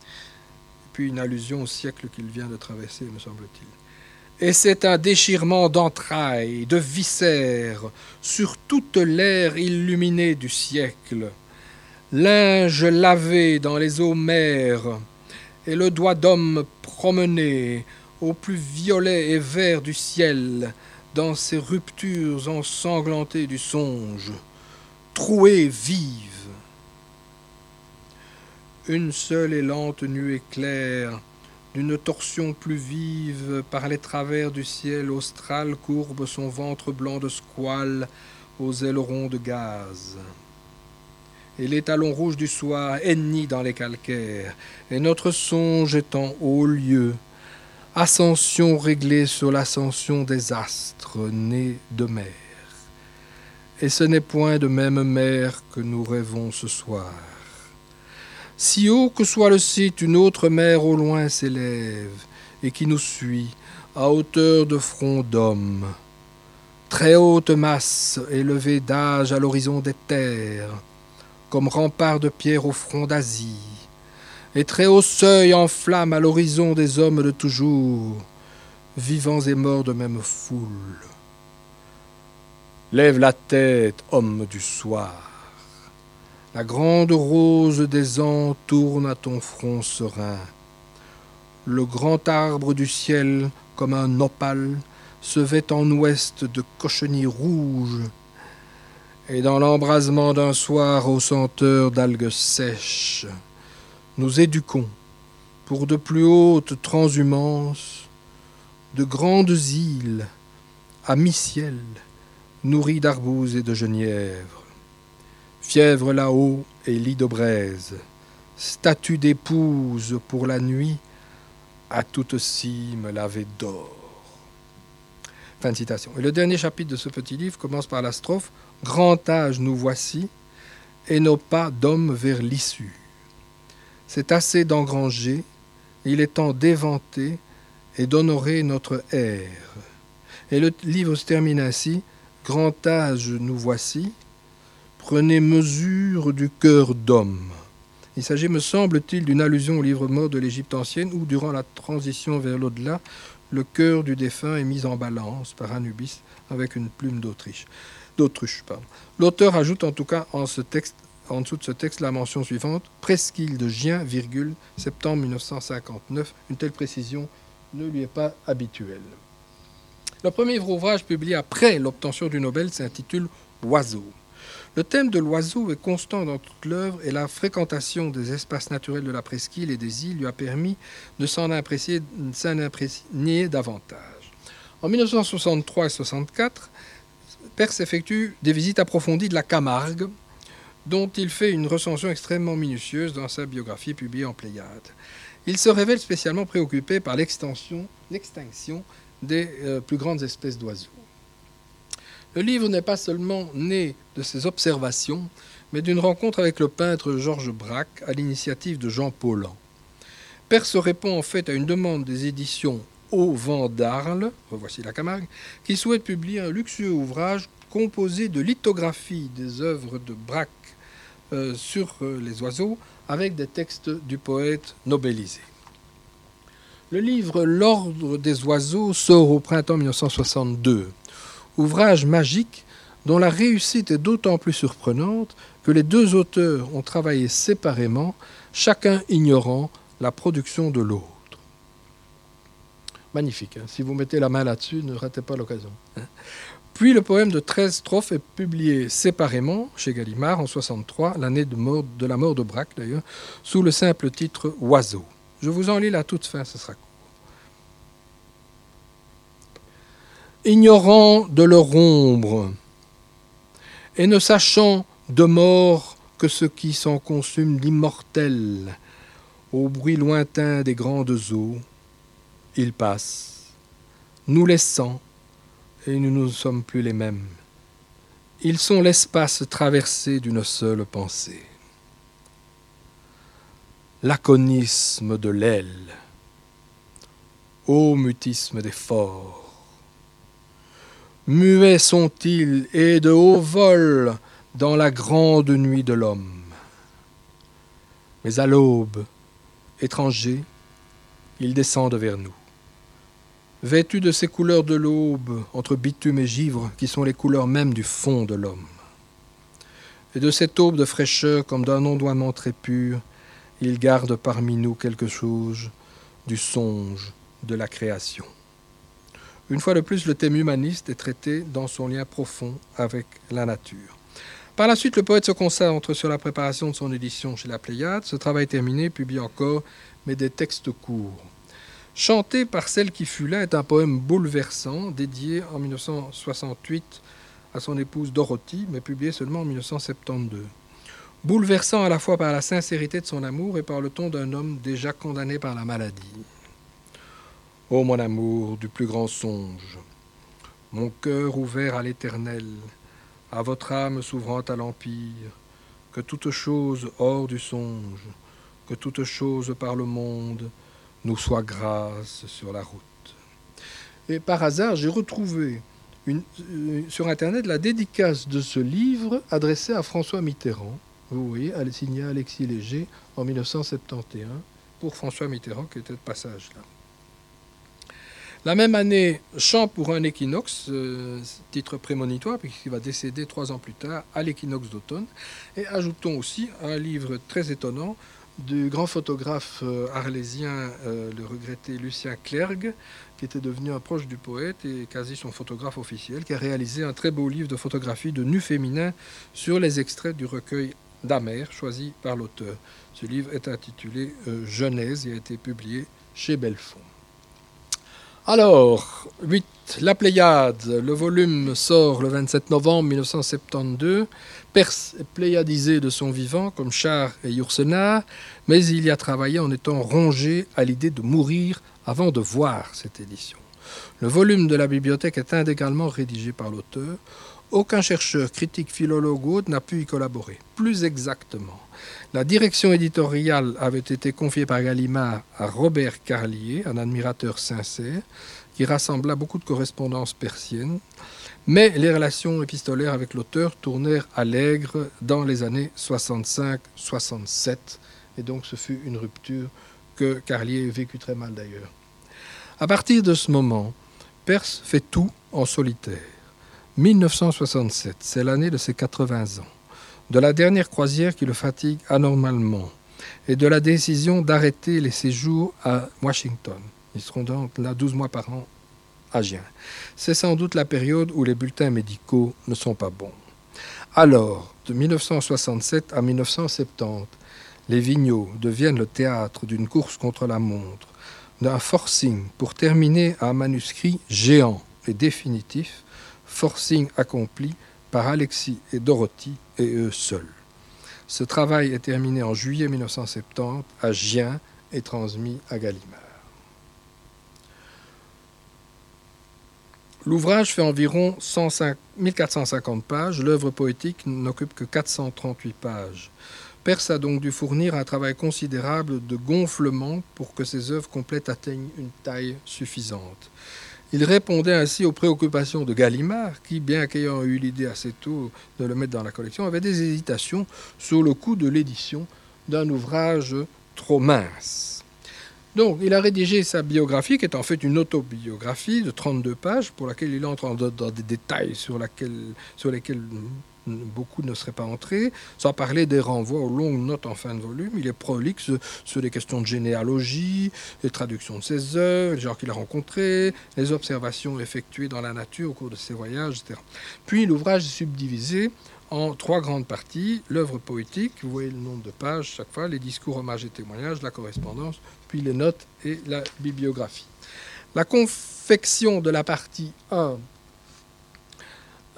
Et puis une allusion au siècle qu'il vient de traverser, me semble-t-il. Et c'est un déchirement d'entrailles, de viscères, sur toute l'air illuminée du siècle. Linge lavé dans les eaux mères, et le doigt d'homme promené au plus violet et vert du ciel, dans ces ruptures ensanglantées du songe, trouées vives. Une seule et lente nuée claire, d'une torsion plus vive, par les travers du ciel austral courbe son ventre blanc de squale aux ailerons de gaz. Et les talons rouges du soir hennient dans les calcaires, et notre songe est en haut lieu, ascension réglée sur l'ascension des astres nés de mer. Et ce n'est point de même mer que nous rêvons ce soir. Si haut que soit le site, une autre mer au loin s'élève et qui nous suit à hauteur de front d'homme. Très haute masse élevée d'âge à l'horizon des terres, comme rempart de pierre au front d'Asie et très haut seuil en flamme à l'horizon des hommes de toujours, vivants et morts de même foule. Lève la tête, homme du soir. La grande rose des ans tourne à ton front serein. Le grand arbre du ciel, comme un opale, se vêt en ouest de cochenilles rouges. Et dans l'embrasement d'un soir aux senteurs d'algues sèches, nous éduquons pour de plus hautes transhumances, de grandes îles à mi-ciel, nourries d'arbouses et de genièvres. Fièvre là-haut et lit de braise, statue d'épouse pour la nuit, à toute cime lavée d'or. Fin de citation. Et le dernier chapitre de ce petit livre commence par la strophe Grand âge nous voici, et nos pas d'hommes vers l'issue. C'est assez d'engranger, il est temps d'éventer et d'honorer notre ère. Et le livre se termine ainsi Grand âge nous voici, prenez mesure du cœur d'homme. Il s'agit, me semble-t-il, d'une allusion au livre mort de l'Égypte ancienne où, durant la transition vers l'au-delà, le cœur du défunt est mis en balance par Anubis avec une plume d'autruche. L'auteur ajoute en tout cas en ce texte en dessous de ce texte la mention suivante Presqu'île de Gien, virgule, septembre 1959. Une telle précision ne lui est pas habituelle. Le premier ouvrage publié après l'obtention du Nobel s'intitule Oiseau. Le thème de l'oiseau est constant dans toute l'œuvre et la fréquentation des espaces naturels de la presqu'île et des îles lui a permis de s'en imprégner davantage. En 1963 et 64, Perse effectue des visites approfondies de la Camargue, dont il fait une recension extrêmement minutieuse dans sa biographie publiée en Pléiade. Il se révèle spécialement préoccupé par l'extinction des euh, plus grandes espèces d'oiseaux. Le livre n'est pas seulement né de ses observations, mais d'une rencontre avec le peintre Georges Braque à l'initiative de Jean Paulhan. Perse répond en fait à une demande des éditions Au vent d'Arles, revoici la Camargue, qui souhaite publier un luxueux ouvrage composé de lithographies des œuvres de Braque euh, sur euh, les oiseaux avec des textes du poète nobelisé. Le livre L'ordre des oiseaux sort au printemps 1962, ouvrage magique dont la réussite est d'autant plus surprenante que les deux auteurs ont travaillé séparément, chacun ignorant la production de l'autre. Magnifique, hein. si vous mettez la main là-dessus, ne ratez pas l'occasion. Puis le poème de 13 strophes est publié séparément chez Gallimard en 63, l'année de, de, la mort de Braque d'ailleurs, sous le simple titre Oiseau. Je vous en lis la toute fin, ce sera court. Ignorant de leur ombre et ne sachant de mort que ce qui s'en consume d'immortel, au bruit lointain des grandes eaux, ils passent, nous laissant, et nous ne sommes plus les mêmes. Ils sont l'espace traversé d'une seule pensée. L'aconisme de l'aile, ô mutisme des forts, Muets sont-ils et de haut vol dans la grande nuit de l'homme. Mais à l'aube, étrangers, ils descendent vers nous. Vêtus de ces couleurs de l'aube, entre bitume et givre, qui sont les couleurs mêmes du fond de l'homme. Et de cette aube de fraîcheur, comme d'un ondoiement très pur, ils gardent parmi nous quelque chose du songe de la création. Une fois de plus, le thème humaniste est traité dans son lien profond avec la nature. Par la suite, le poète se concentre sur la préparation de son édition chez la Pléiade. Ce travail terminé publie encore, mais des textes courts. Chanté par celle qui fut là est un poème bouleversant, dédié en 1968 à son épouse Dorothy, mais publié seulement en 1972. Bouleversant à la fois par la sincérité de son amour et par le ton d'un homme déjà condamné par la maladie. Ô mon amour du plus grand songe, mon cœur ouvert à l'éternel, à votre âme s'ouvrant à l'empire, que toute chose hors du songe, que toute chose par le monde nous soit grâce sur la route. Et par hasard, j'ai retrouvé euh, sur Internet la dédicace de ce livre adressé à François Mitterrand. Vous voyez, signé Alexis Léger en 1971 pour François Mitterrand qui était de passage là. La même année, Chant pour un équinoxe, euh, titre prémonitoire, puisqu'il va décéder trois ans plus tard à l'équinoxe d'automne. Et ajoutons aussi un livre très étonnant du grand photographe euh, arlésien, euh, le regretté Lucien Clergue, qui était devenu un proche du poète et quasi son photographe officiel, qui a réalisé un très beau livre de photographie de nus féminins sur les extraits du recueil d'Amer, choisi par l'auteur. Ce livre est intitulé Genèse et a été publié chez Belfond. Alors, 8. La Pléiade. Le volume sort le 27 novembre 1972. Perse pléiadisé de son vivant, comme Char et Yourcenar, mais il y a travaillé en étant rongé à l'idée de mourir avant de voir cette édition. Le volume de la bibliothèque est intégralement rédigé par l'auteur. Aucun chercheur, critique, philologue ou autre n'a pu y collaborer. Plus exactement, la direction éditoriale avait été confiée par Gallimard à Robert Carlier, un admirateur sincère, qui rassembla beaucoup de correspondances persiennes, mais les relations épistolaires avec l'auteur tournèrent à dans les années 65-67, et donc ce fut une rupture que Carlier vécut très mal d'ailleurs. À partir de ce moment, Perse fait tout en solitaire. 1967, c'est l'année de ses 80 ans de la dernière croisière qui le fatigue anormalement et de la décision d'arrêter les séjours à Washington. Ils seront donc là 12 mois par an à Gien. C'est sans doute la période où les bulletins médicaux ne sont pas bons. Alors, de 1967 à 1970, les Vigneaux deviennent le théâtre d'une course contre la montre, d'un forcing pour terminer un manuscrit géant et définitif, forcing accompli par Alexis et Dorothy et eux seuls. Ce travail est terminé en juillet 1970 à Gien et transmis à Gallimard. L'ouvrage fait environ 1450 pages, l'œuvre poétique n'occupe que 438 pages. Perse a donc dû fournir un travail considérable de gonflement pour que ses œuvres complètes atteignent une taille suffisante. Il répondait ainsi aux préoccupations de Gallimard, qui, bien qu'ayant eu l'idée assez tôt de le mettre dans la collection, avait des hésitations sur le coût de l'édition d'un ouvrage trop mince. Donc, il a rédigé sa biographie, qui est en fait une autobiographie de 32 pages, pour laquelle il entre dans des détails sur, lesquels beaucoup ne seraient pas entrés, sans parler des renvois aux longues notes en fin de volume. Il est prolixe sur les questions de généalogie, les traductions de ses œuvres, les gens qu'il a rencontrés, les observations effectuées dans la nature au cours de ses voyages, etc. Puis l'ouvrage est subdivisé en trois grandes parties. L'œuvre poétique, vous voyez le nombre de pages chaque fois, les discours, hommages et témoignages, la correspondance, puis les notes et la bibliographie. La confection de la partie 1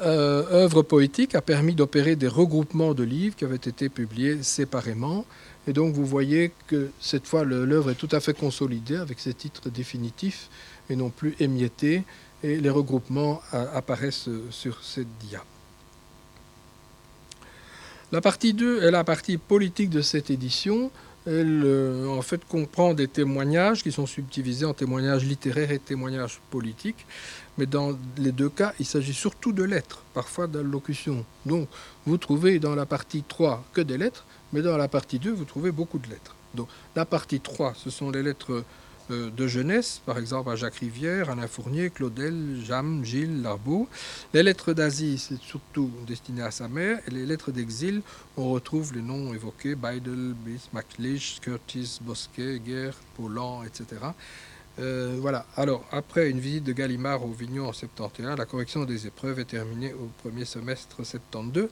euh, œuvre poétique a permis d'opérer des regroupements de livres qui avaient été publiés séparément. Et donc vous voyez que cette fois l'œuvre est tout à fait consolidée avec ses titres définitifs et non plus émiettés. Et les regroupements apparaissent sur cette dia. La partie 2 est la partie politique de cette édition. Elle, euh, en fait, comprend des témoignages qui sont subdivisés en témoignages littéraires et témoignages politiques. Mais dans les deux cas, il s'agit surtout de lettres, parfois d'allocutions. Donc, vous trouvez dans la partie 3 que des lettres, mais dans la partie 2, vous trouvez beaucoup de lettres. Donc, la partie 3, ce sont les lettres de jeunesse, par exemple à Jacques Rivière, Alain Fournier, Claudel, Jam, Gilles, Larbeau. Les lettres d'Asie, c'est surtout destiné à sa mère. Et les lettres d'exil, on retrouve les noms évoqués Beidel, Bis, MacLeish, Curtis, Bosquet, Guerre, Paulan, etc. Euh, voilà. Alors, après une visite de Gallimard au Vignon en 71, la correction des épreuves est terminée au premier semestre 72.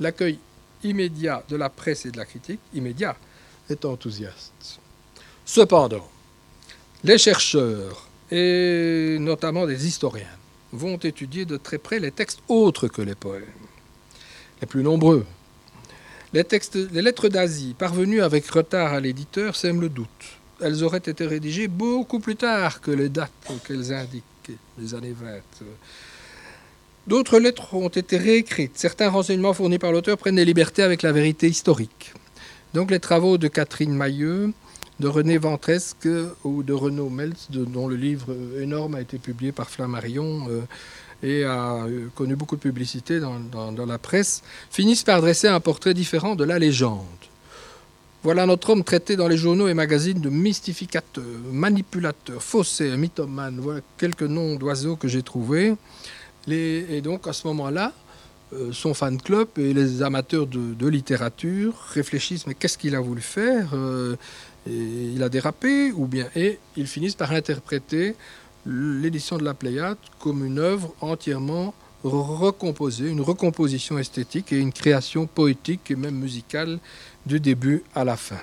L'accueil immédiat de la presse et de la critique, immédiat, est enthousiaste. Cependant, les chercheurs, et notamment des historiens, vont étudier de très près les textes autres que les poèmes, les plus nombreux. Les, lettres d'Asie, parvenues avec retard à l'éditeur, sèment le doute. Elles auraient été rédigées beaucoup plus tard que les dates qu'elles indiquent, les années 20. D'autres lettres ont été réécrites. Certains renseignements fournis par l'auteur prennent des libertés avec la vérité historique. Donc les travaux de Catherine Mailleux de René Ventresque ou de Renaud Meltz, dont le livre énorme a été publié par Flammarion euh, et a euh, connu beaucoup de publicité dans, la presse, finissent par dresser un portrait différent de la légende. Voilà notre homme traité dans les journaux et magazines de mystificateur, manipulateur, faussaire, mythomane. Voilà quelques noms d'oiseaux que j'ai trouvés. et donc à ce moment-là, euh, son fan club et les amateurs de, littérature réfléchissent mais qu'est-ce qu'il a voulu faire il a dérapé, ou bien, et ils finissent par interpréter l'édition de la Pléiade comme une œuvre entièrement recomposée, une recomposition esthétique et une création poétique et même musicale du début à la fin.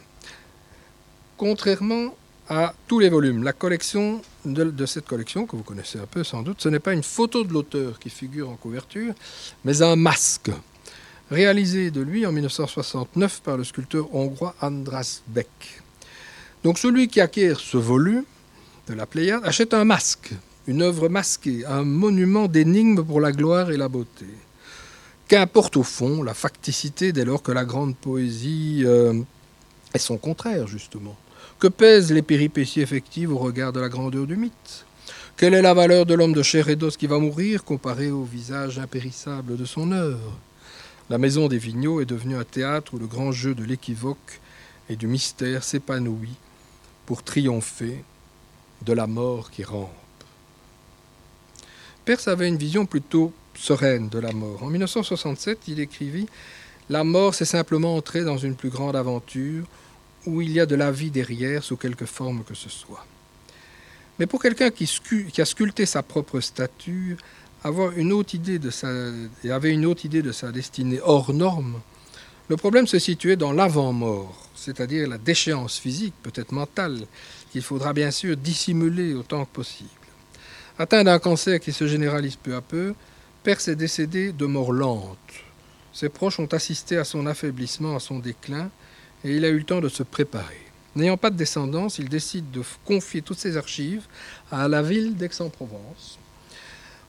Contrairement à tous les volumes, la collection de, cette collection, que vous connaissez un peu sans doute, ce n'est pas une photo de l'auteur qui figure en couverture, mais un masque réalisé de lui en 1969 par le sculpteur hongrois Andras Beck. Donc celui qui acquiert ce volume de la Pléiade achète un masque, une œuvre masquée, un monument d'énigmes pour la gloire et la beauté. Qu'importe au fond la facticité dès lors que la grande poésie euh, est son contraire, justement. Que pèsent les péripéties effectives au regard de la grandeur du mythe? Quelle est la valeur de l'homme de chair et d'os qui va mourir comparé au visage impérissable de son œuvre? La maison des Vigneaux est devenue un théâtre où le grand jeu de l'équivoque et du mystère s'épanouit pour triompher de la mort qui rampe. Perse avait une vision plutôt sereine de la mort. En 1967, il écrivit La mort, c'est simplement entrer dans une plus grande aventure où il y a de la vie derrière sous quelque forme que ce soit. Mais pour quelqu'un qui, a sculpté sa propre statue, avoir une autre idée de sa, avait une autre idée de sa destinée hors norme, le problème se situait dans l'avant-mort c'est-à-dire la déchéance physique, peut-être mentale, qu'il faudra bien sûr dissimuler autant que possible. Atteint d'un cancer qui se généralise peu à peu, Perse est décédé de mort lente. Ses proches ont assisté à son affaiblissement, à son déclin, et il a eu le temps de se préparer. N'ayant pas de descendance, il décide de confier toutes ses archives à la ville d'Aix-en-Provence,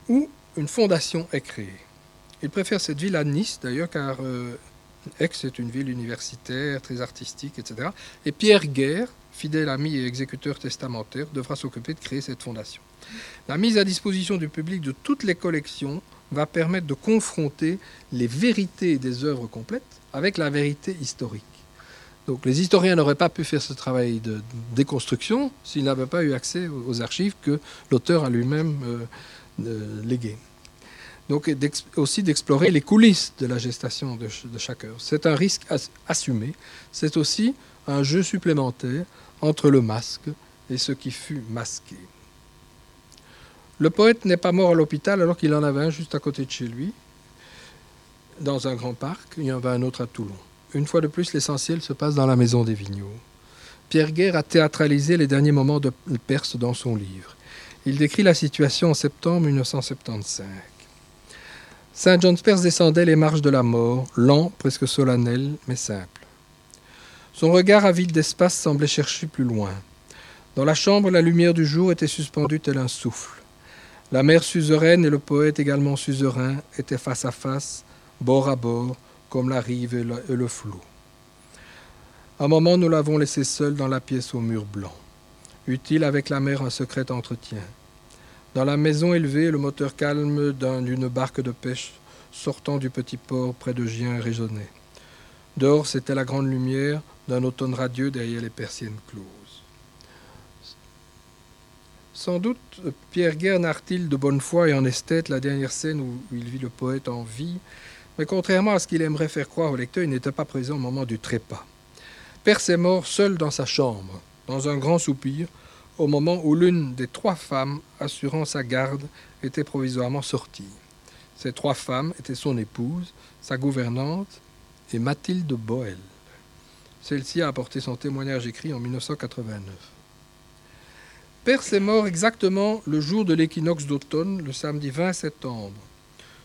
où une fondation est créée. Il préfère cette ville à Nice, d'ailleurs, car euh, Aix est une ville universitaire, très artistique, etc. Et Pierre Guerre, fidèle ami et exécuteur testamentaire, devra s'occuper de créer cette fondation. La mise à disposition du public de toutes les collections va permettre de confronter les vérités des œuvres complètes avec la vérité historique. Donc les historiens n'auraient pas pu faire ce travail de déconstruction s'ils n'avaient pas eu accès aux archives que l'auteur a lui-même euh, euh, léguées donc aussi d'explorer les coulisses de la gestation de, chaque œuvre. C'est un risque assumé, c'est aussi un jeu supplémentaire entre le masque et ce qui fut masqué. Le poète n'est pas mort à l'hôpital alors qu'il en avait un juste à côté de chez lui, dans un grand parc, il y en avait un autre à Toulon. Une fois de plus, l'essentiel se passe dans la maison des Vigneaux. Pierre Guerre a théâtralisé les derniers moments de Perse dans son livre. Il décrit la situation en septembre 1975. Saint John Perse descendait les marches de la mort, lent, presque solennel, mais simple. Son regard avide d'espace semblait chercher plus loin. Dans la chambre, la lumière du jour était suspendue tel un souffle. La mère suzeraine et le poète également suzerain étaient face à face, bord à bord, comme la rive et le, flot. Un moment, nous l'avons laissé seul dans la pièce au mur blanc. Utile avec la mère un secret entretien. Dans la maison élevée, le moteur calme d'une barque de pêche sortant du petit port près de Gien résonnait. Dehors, c'était la grande lumière d'un automne radieux derrière les persiennes closes. Sans doute, Pierre Guerre narre-t-il de bonne foi et en esthète la dernière scène où il vit le poète en vie, mais contrairement à ce qu'il aimerait faire croire au lecteur, il n'était pas présent au moment du trépas. Perse est mort seul dans sa chambre, dans un grand soupir, au moment où l'une des trois femmes assurant sa garde était provisoirement sortie. Ces trois femmes étaient son épouse, sa gouvernante et Mathilde Boel. Celle-ci a apporté son témoignage écrit en 1989. Perse est mort exactement le jour de l'équinoxe d'automne, le samedi 20 septembre.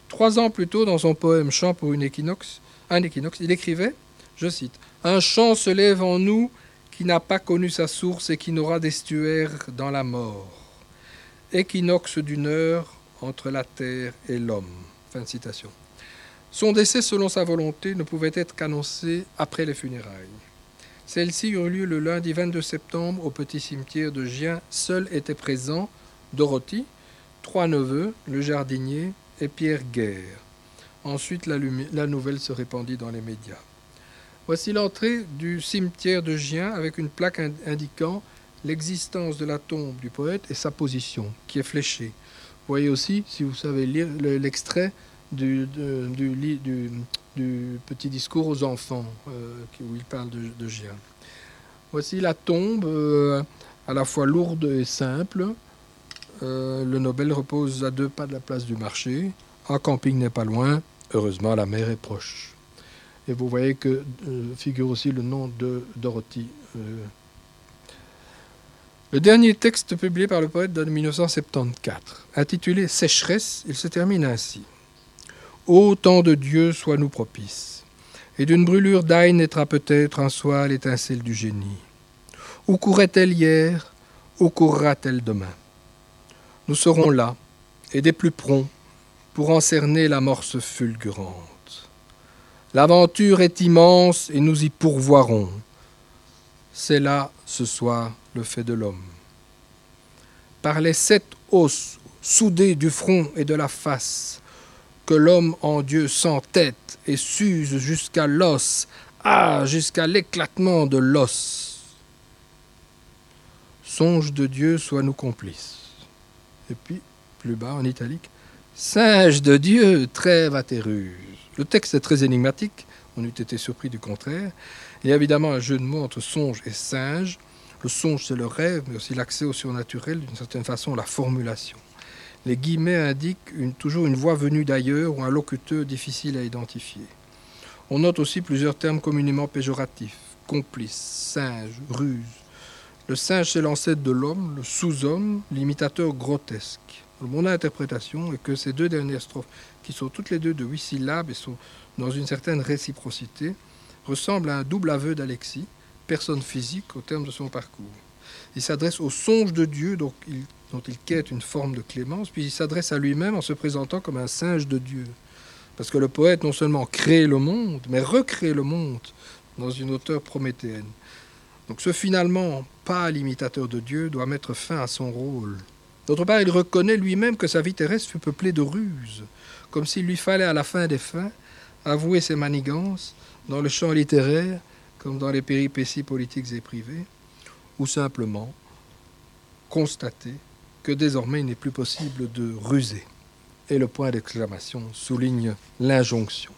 Trois ans plus tôt, dans son poème Chant pour une équinoxe, un équinoxe, il écrivait, je cite, Un chant se lève en nous qui n'a pas connu sa source et qui n'aura d'estuaire dans la mort. Équinoxe d'une heure entre la terre et l'homme. Son décès, selon sa volonté, ne pouvait être qu'annoncé après les funérailles. Celles-ci eurent lieu le lundi 22 septembre au petit cimetière de Gien. Seuls étaient présents Dorothy, trois neveux, le jardinier et Pierre Guerre. Ensuite, la nouvelle se répandit dans les médias. Voici l'entrée du cimetière de Gien avec une plaque indiquant l'existence de la tombe du poète et sa position, qui est fléchée. Vous voyez aussi, si vous savez lire l'extrait du, petit discours aux enfants, euh, où il parle de, de, Gien. Voici la tombe, euh, à la fois lourde et simple. Euh, le Nobel repose à deux pas de la place du marché. Un camping n'est pas loin. Heureusement, la mer est proche. Et vous voyez que euh, figure aussi le nom de Dorothy. Euh. Le dernier texte publié par le poète date de 1974, intitulé Sécheresse, il se termine ainsi. Ô temps de Dieu, sois-nous propice, et d'une brûlure d'ail naîtra peut-être un soir l'étincelle du génie. Où courait-elle hier? Où courra-t-elle demain? Nous serons là, et des plus prompts, pour en cerner l'amorce fulgurante. L'aventure est immense et nous y pourvoirons. C'est là, ce soir, le fait de l'homme. Par les sept os soudés du front et de la face, que l'homme en Dieu s'entête et s'use jusqu'à l'os, ah, jusqu'à l'éclatement de l'os. Songe de Dieu, sois-nous complices. Et puis, plus bas en italique, Singe de Dieu, trêve à tes. Le texte est très énigmatique, on eût été surpris du contraire. Il y a évidemment un jeu de mots entre songe et singe. Le songe, c'est le rêve, mais aussi l'accès au surnaturel, d'une certaine façon, la formulation. Les guillemets indiquent toujours une voix venue d'ailleurs ou un locuteur difficile à identifier. On note aussi plusieurs termes communément péjoratifs complice, singe, ruse. Le singe, c'est l'ancêtre de l'homme, le sous-homme, l'imitateur grotesque. Mon interprétation est que ces deux dernières strophes qui sont toutes les deux de huit syllabes et sont dans une certaine réciprocité, ressemblent à un double aveu d'Alexis, personne physique au terme de son parcours. Il s'adresse au songe de Dieu donc dont il quête une forme de clémence, puis il s'adresse à lui-même en se présentant comme un singe de Dieu. Parce que le poète non seulement crée le monde, mais recrée le monde dans une hauteur prométhéenne. Donc ce finalement pas l'imitateur de Dieu doit mettre fin à son rôle. D'autre part, il reconnaît lui-même que sa vie terrestre fut peuplée de ruses, comme s'il lui fallait à la fin des fins avouer ses manigances dans le champ littéraire comme dans les péripéties politiques et privées, ou simplement constater que désormais il n'est plus possible de ruser. Et le point d'exclamation souligne l'injonction.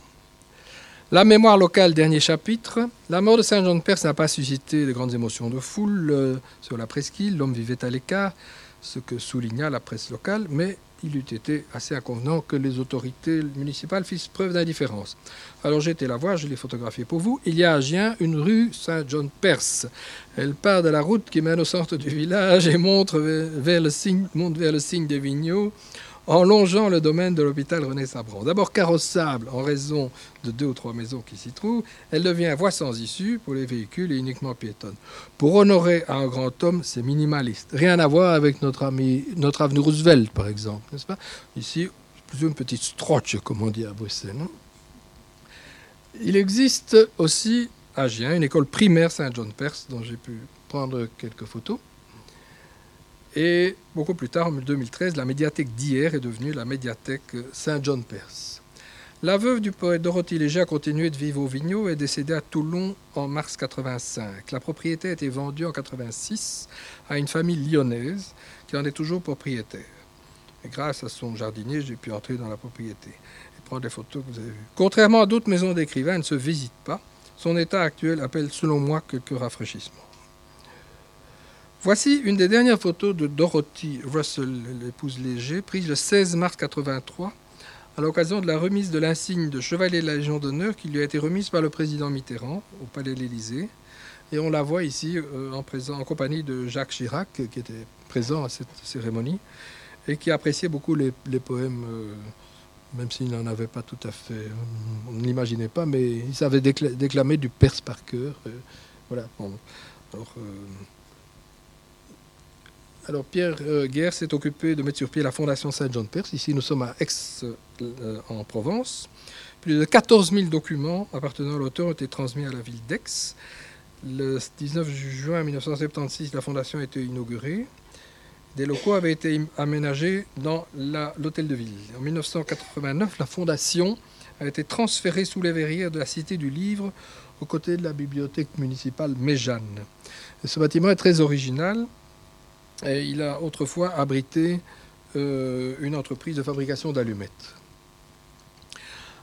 La mémoire locale, dernier chapitre. La mort de Saint-Jean-de-Perse n'a pas suscité de grandes émotions de foule euh, sur la presqu'île. L'homme vivait à l'écart, ce que souligna la presse locale, mais il eût été assez inconvenant que les autorités municipales fissent preuve d'indifférence. Alors j'ai été la voir, je l'ai photographié pour vous. Il y a à Gien une rue Saint-John-Perse. Elle part de la route qui mène au centre du village et montre vers le signe, monte vers le signe des Vigneaux en longeant le domaine de l'hôpital René Sabran. D'abord carrossable en raison de deux ou trois maisons qui s'y trouvent, elle devient voie sans issue pour les véhicules et uniquement piétonne. Pour honorer un grand homme, c'est minimaliste. Rien à voir avec notre ami, notre avenue Roosevelt, par exemple, n'est-ce pas? Ici, plutôt une petite stroche, comme on dit à Bruxelles. Il existe aussi à Gien une école primaire Saint-John-Perse dont j'ai pu prendre quelques photos. Et beaucoup plus tard, en 2013, la médiathèque d'hier est devenue la médiathèque Saint-John-Perse. La veuve du poète Dorothy Léger a continué de vivre au Vigneault et est décédée à Toulon en mars 85. La propriété a été vendue en 86 à une famille lyonnaise qui en est toujours propriétaire. Grâce à son jardinier, j'ai pu entrer dans la propriété et prendre les photos que vous avez vues. Contrairement à d'autres maisons d'écrivains, elle ne se visite pas. Son état actuel appelle selon moi quelques rafraîchissements. Voici une des dernières photos de Dorothy Russell, l'épouse Léger, prise le 16 mars 83 à l'occasion de la remise de l'insigne de chevalier de la Légion d'honneur qui lui a été remise par le président Mitterrand au Palais de l'Élysée. Et on la voit ici euh, en, compagnie de Jacques Chirac, qui était présent à cette cérémonie et qui appréciait beaucoup les, poèmes, euh, même s'il n'en avait pas tout à fait, on ne l'imaginait pas, mais il savait déclamer du Perse par cœur. Euh, voilà. Alors Pierre euh, Guerre s'est occupé de mettre sur pied la Fondation Saint-Jean-de-Perse. Ici, nous sommes à Aix, euh, en Provence. Plus de 14 000 documents appartenant à l'auteur ont été transmis à la ville d'Aix. Le 19 juin 1976, la fondation a été inaugurée. Des locaux avaient été aménagés dans l'hôtel de ville. En 1989, la fondation a été transférée sous les verrières de la Cité du Livre, aux côtés de la bibliothèque municipale Méjeanne. ce bâtiment est très original il a autrefois abrité euh, une entreprise de fabrication d'allumettes.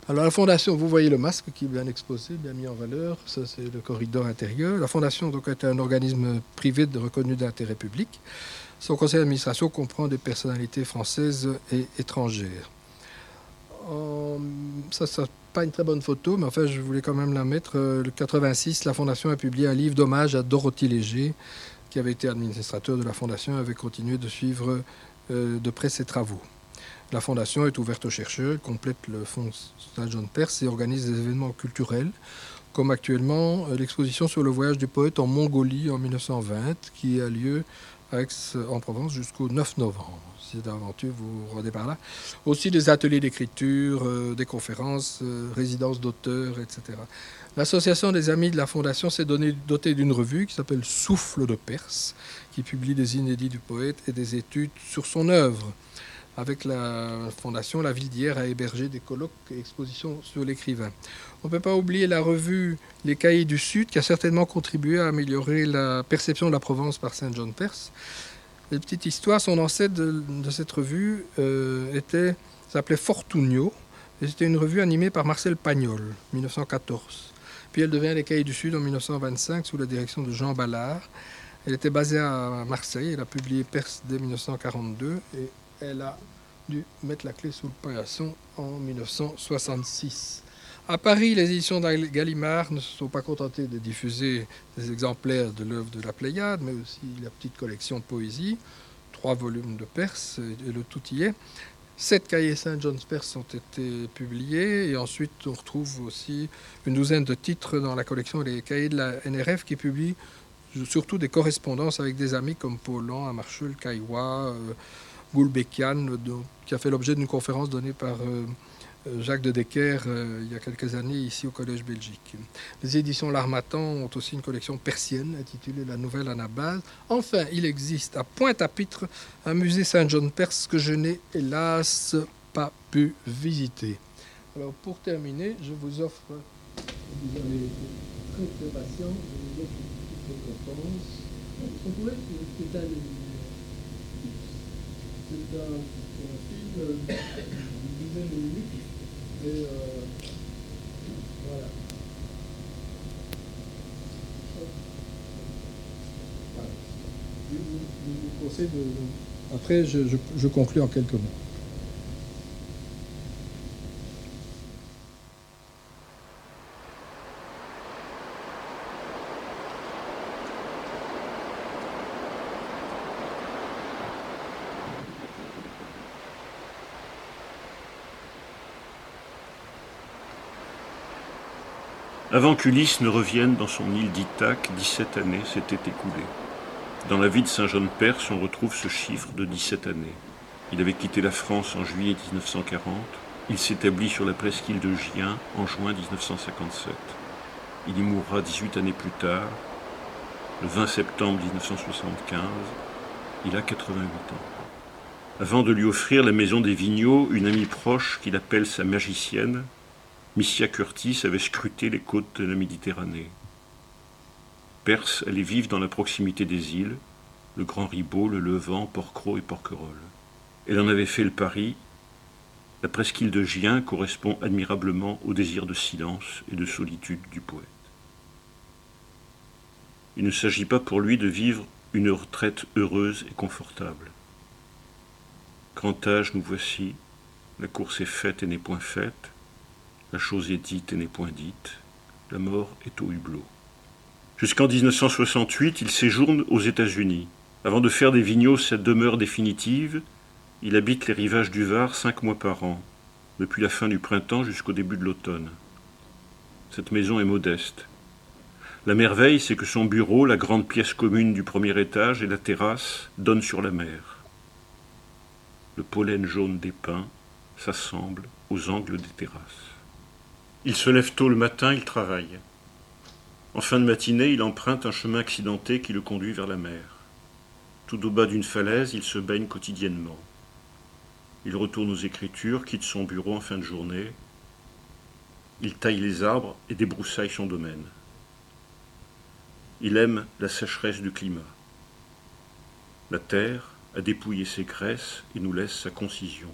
Alors la fondation, vous voyez le masque qui est bien exposé, bien mis en valeur, ça c'est le corridor intérieur. La fondation donc, est un organisme privé de reconnu d'intérêt public. Son conseil d'administration comprend des personnalités françaises et étrangères. ça, ça pas une très bonne photo, mais enfin je voulais quand même la mettre. Euh, le 86, la fondation a publié un livre d'hommage à Dorothy Léger, qui avait été administrateur de la Fondation, avait continué de suivre euh, de près ses travaux. La Fondation est ouverte aux chercheurs, complète le Fonds de Perse et organise des événements culturels, comme actuellement euh, l'exposition sur le voyage du poète en Mongolie en 1920, qui a lieu à Aix-en-Provence jusqu'au 9 novembre. Si d'aventure vous rendez par là. Aussi des ateliers d'écriture, euh, des conférences, résidences d'auteurs, etc. L'association des amis de la Fondation s'est dotée d'une revue qui s'appelle Souffle de Perse, qui publie des inédits du poète et des études sur son œuvre. Avec la Fondation, la ville d'hier a hébergé des colloques et expositions sur l'écrivain. On ne peut pas oublier la revue Les Cahiers du Sud, qui a certainement contribué à améliorer la perception de la Provence par Saint John Perse. Les petites histoires, son ancêtre de, cette revue euh, s'appelait Fortunio, et c'était une revue animée par Marcel Pagnol, 1914. Puis elle devient les Cahiers du Sud en 1925 sous la direction de Jean Ballard. Elle était basée à Marseille, elle a publié Perse dès 1942 et elle a dû mettre la clé sous le paillasson en 1966. À Paris, les éditions Gallimard ne se sont pas contentées de diffuser des exemplaires de l'œuvre de la Pléiade, mais aussi la petite collection de poésie, trois volumes de Perse, et le tout y est. Sept cahiers Saint John's Perse ont été publiés et ensuite on retrouve aussi une douzaine de titres dans la collection des cahiers de la NRF qui publient surtout des correspondances avec des amis comme Paulan, Amarchul, Kaiwa, euh, Goulbekian, qui a fait l'objet d'une conférence donnée par euh, Jacques de Decker euh, il y a quelques années ici au Collège Belgique. Les éditions L'Armatan ont aussi une collection persienne intitulée La Nouvelle Anabase. Enfin, il existe à Pointe-à-Pitre un musée Saint-John-Perse que je n'ai hélas pas pu visiter. Alors pour terminer, je vous offre, vous avez très très patient, je vous offre une petite récompense. C'est un film dizaine de et euh, voilà. Je vous conseille de. Après, je, je, je conclue en quelques mots. Avant qu'Ulysse ne revienne dans son île d'Ithaque, 17 années s'étaient écoulées. Dans la vie de Saint-Jean-de-Perse, on retrouve ce chiffre de 17 années. Il avait quitté la France en juillet 1940. Il s'établit sur la presqu'île de Gien en juin 1957. Il y mourra 18 années plus tard, le 20 septembre 1975. Il a 88 ans. Avant de lui offrir la maison des Vigneaux, une amie proche qu'il appelle sa magicienne, Missia Curtis avait scruté les côtes de la Méditerranée. Perse allait vivre dans la proximité des îles, le Grand Ribot, le Levant, Porquerolles et Porquerolles. Elle en avait fait le pari. La presqu'île de Gien correspond admirablement au désir de silence et de solitude du poète. Il ne s'agit pas pour lui de vivre une retraite heureuse et confortable. Grand âge nous voici, la course est faite et n'est point faite, la chose est dite et n'est point dite. La mort est au hublot. Jusqu'en 1968, il séjourne aux États-Unis. Avant de faire des Vigneaux sa demeure définitive, il habite les rivages du Var cinq mois par an, depuis la fin du printemps jusqu'au début de l'automne. Cette maison est modeste. La merveille, c'est que son bureau, la grande pièce commune du premier étage et la terrasse donnent sur la mer. Le pollen jaune des pins s'assemble aux angles des terrasses. Il se lève tôt le matin, il travaille. En fin de matinée, il emprunte un chemin accidenté qui le conduit vers la mer. Tout au bas d'une falaise, il se baigne quotidiennement. Il retourne aux Écritures, quitte son bureau en fin de journée. Il taille les arbres et débroussaille son domaine. Il aime la sécheresse du climat. La terre a dépouillé ses graisses et nous laisse sa concision.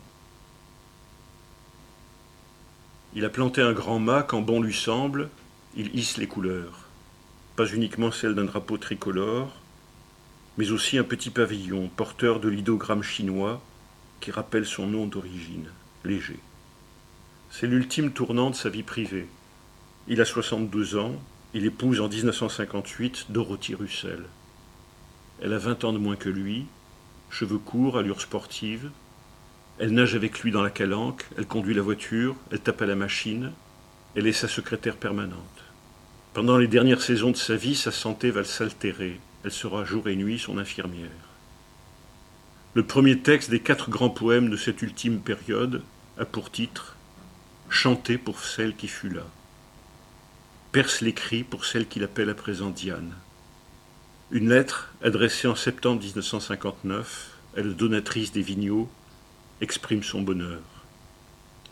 Il a planté un grand mât quand bon lui semble, il hisse les couleurs. Pas uniquement celles d'un drapeau tricolore, mais aussi un petit pavillon porteur de l'idogramme chinois qui rappelle son nom d'origine, léger. C'est l'ultime tournant de sa vie privée. Il a 62 ans, il épouse en 1958 Dorothy Russell. Elle a 20 ans de moins que lui, cheveux courts, allure sportive, elle nage avec lui dans la calanque, elle conduit la voiture, elle tape à la machine, elle est sa secrétaire permanente. Pendant les dernières saisons de sa vie, sa santé va s'altérer, elle sera jour et nuit son infirmière. Le premier texte des quatre grands poèmes de cette ultime période a pour titre Chanter pour celle qui fut là. Perce l'écrit pour celle qu'il appelle à présent Diane. Une lettre adressée en septembre 1959 à la donatrice des Vigneaux exprime son bonheur.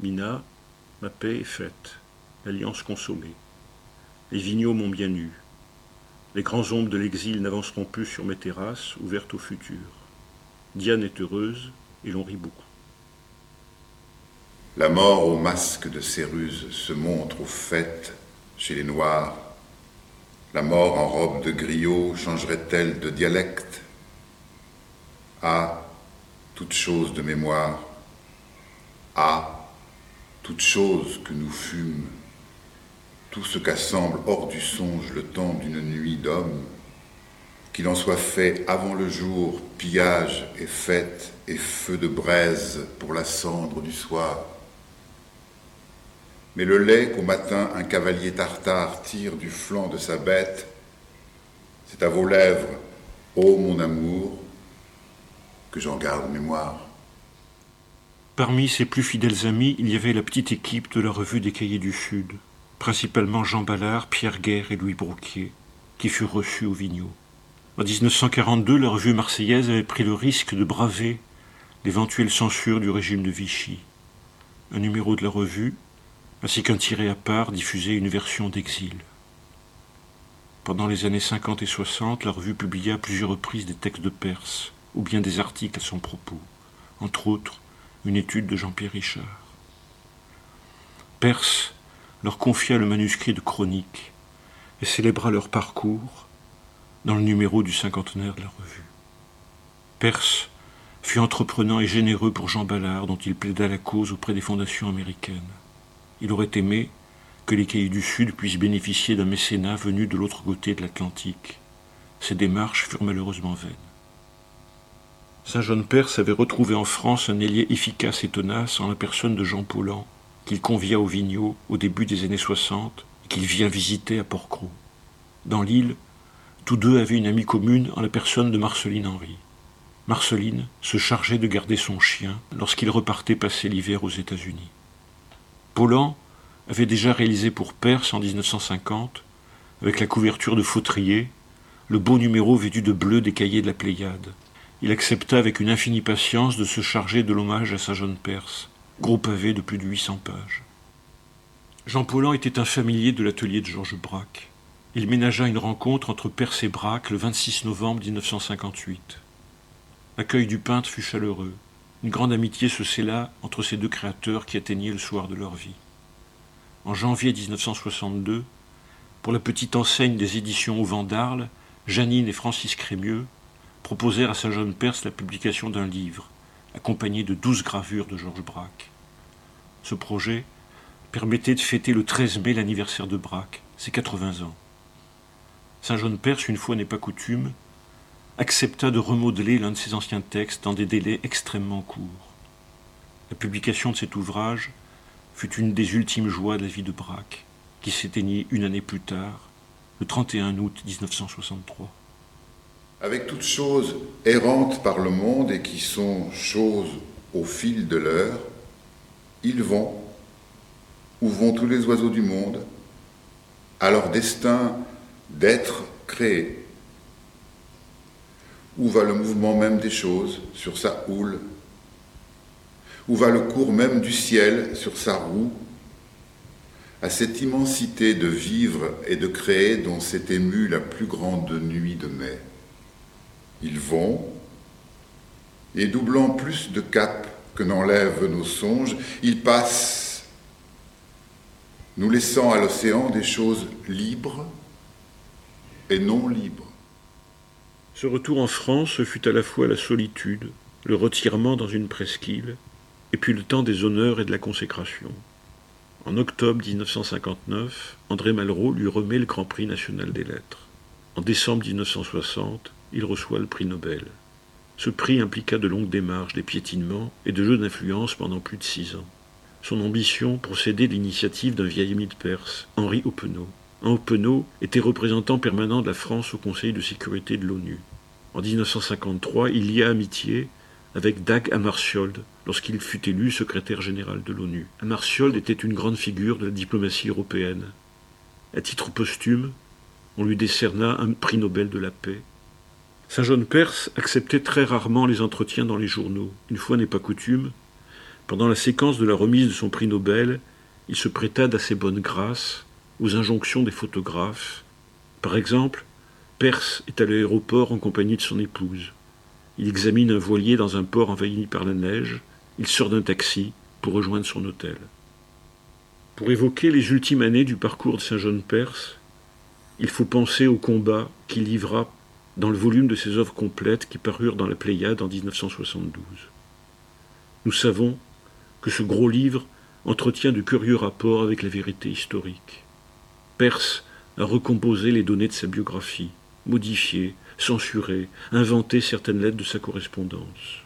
Mina, ma paix est faite, l'alliance consommée. Les vigneaux m'ont bien eu. Les grands ombres de l'exil n'avanceront plus sur mes terrasses, ouvertes au futur. Diane est heureuse et l'on rit beaucoup. La mort au masque de Céruse se montre au fait chez les Noirs. La mort en robe de griot changerait-elle de dialecte? Ah, toute chose de mémoire, à toute chose que nous fûmes, tout ce qu'assemble hors du songe le temps d'une nuit d'homme, qu'il en soit fait avant le jour, pillage et fête et feu de braise pour la cendre du soir. Mais le lait qu'au matin un cavalier tartare tire du flanc de sa bête, c'est à vos lèvres, ô mon amour, j'en garde mémoire. Parmi ses plus fidèles amis, il y avait la petite équipe de la revue des Cahiers du Sud, principalement Jean Ballard, Pierre Guerre et Louis Brouquier, qui furent reçus au Vigneault. En 1942, la revue marseillaise avait pris le risque de braver l'éventuelle censure du régime de Vichy. Un numéro de la revue, ainsi qu'un tiré à part, diffusait une version d'exil. Pendant les années 50 et 60, la revue publia à plusieurs reprises des textes de Perse, ou bien des articles à son propos, entre autres une étude de Jean-Pierre Richard. Perse leur confia le manuscrit de chronique et célébra leur parcours dans le numéro du cinquantenaire de la revue. Perse fut entreprenant et généreux pour Jean Ballard, dont il plaida la cause auprès des fondations américaines. Il aurait aimé que les cahiers du Sud puissent bénéficier d'un mécénat venu de l'autre côté de l'Atlantique. Ces démarches furent malheureusement vaines. Saint-Jean-Perse avait retrouvé en France un ailier efficace et tenace en la personne de Jean Paulan, qu'il convia au Vigneault au début des années 60 et qu'il vient visiter à Port-Cros. Dans l'île, tous deux avaient une amie commune en la personne de Marceline Henry. Marceline se chargeait de garder son chien lorsqu'il repartait passer l'hiver aux États-Unis. Paulan avait déjà réalisé pour Perse en 1950, avec la couverture de Fautrier, le beau numéro vêtu de bleu des cahiers de la Pléiade. Il accepta avec une infinie patience de se charger de l'hommage à sa jeune Perse, gros pavé de plus de 800 pages. Jean Paulan était un familier de l'atelier de Georges Braque. Il ménagea une rencontre entre Perse et Braque le 26 novembre 1958. L'accueil du peintre fut chaleureux. Une grande amitié se scella entre ces deux créateurs qui atteignaient le soir de leur vie. En janvier 1962, pour la petite enseigne des éditions au vent d'Arles, Janine et Francis Crémieux proposèrent à sa jeune Perse la publication d'un livre, accompagné de douze gravures de Georges Braque. Ce projet permettait de fêter le 13 mai l'anniversaire de Braque, ses 80 ans. Saint-Jean-de-Perse, une fois n'est pas coutume, accepta de remodeler l'un de ses anciens textes dans des délais extrêmement courts. La publication de cet ouvrage fut une des ultimes joies de la vie de Braque, qui s'éteignit une année plus tard, le 31 août 1963. Avec toutes choses errantes par le monde et qui sont choses au fil de l'heure, ils vont où vont tous les oiseaux du monde, à leur destin d'être créés. Où va le mouvement même des choses sur sa houle? Où va le cours même du ciel sur sa roue? À cette immensité de vivre et de créer dont s'est émue la plus grande nuit de mai. Ils vont, et doublant plus de cap que n'enlèvent nos songes, ils passent nous laissant à l'océan des choses libres et non libres. Ce retour en France fut à la fois la solitude, le retirement dans une presqu'île, et puis le temps des honneurs et de la consécration. En octobre 1959, André Malraux lui remet le Grand Prix national des lettres. En décembre 1960, il reçoit le prix Nobel. Ce prix impliqua de longues démarches, des piétinements et de jeux d'influence pendant plus de six ans. Son ambition procédait de l'initiative d'un vieil ami de Perse, Henri Oppenau. Oppenau était représentant permanent de la France au Conseil de sécurité de l'ONU. En 1953, il y a amitié avec Dag Hammarskjöld lorsqu'il fut élu secrétaire général de l'ONU. Hammarskjöld était une grande figure de la diplomatie européenne. À titre posthume, on lui décerna un prix Nobel de la paix. Saint John Perse acceptait très rarement les entretiens dans les journaux. Une fois n'est pas coutume, pendant la séquence de la remise de son prix Nobel, il se prêta d'assez bonne grâce aux injonctions des photographes. Par exemple, Perse est à l'aéroport en compagnie de son épouse. Il examine un voilier dans un port envahi par la neige. Il sort d'un taxi pour rejoindre son hôtel. Pour évoquer les ultimes années du parcours de Saint John Perse, il faut penser au combat qu'il livra dans le volume de ses œuvres complètes qui parurent dans la Pléiade en 1972. Nous savons que ce gros livre entretient de curieux rapports avec la vérité historique. Perse a recomposé les données de sa biographie, modifié, censuré, inventé certaines lettres de sa correspondance.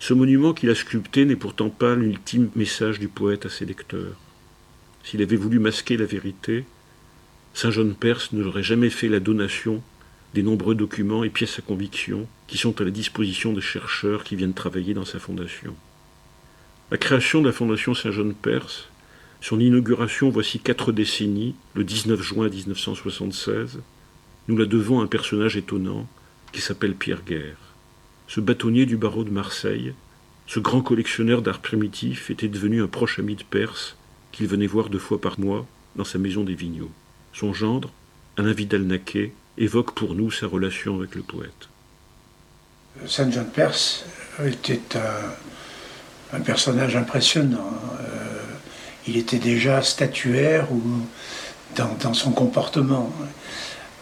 Ce monument qu'il a sculpté n'est pourtant pas l'ultime message du poète à ses lecteurs. S'il avait voulu masquer la vérité, Saint John Perse ne l'aurait jamais fait la donation des nombreux documents et pièces à conviction qui sont à la disposition des chercheurs qui viennent travailler dans sa fondation. La création de la Fondation Saint-Jean-Perse, son inauguration voici quatre décennies, le 19 juin 1976, nous la devons à un personnage étonnant qui s'appelle Pierre Guerre. Ce bâtonnier du barreau de Marseille, ce grand collectionneur d'art primitif était devenu un proche ami de Perse qu'il venait voir deux fois par mois dans sa maison des Vigneaux. Son gendre, Alain Vidal-Naquet, évoque pour nous sa relation avec le poète. Saint Jean Perse était un personnage impressionnant. Euh, il était déjà statuaire dans, son comportement.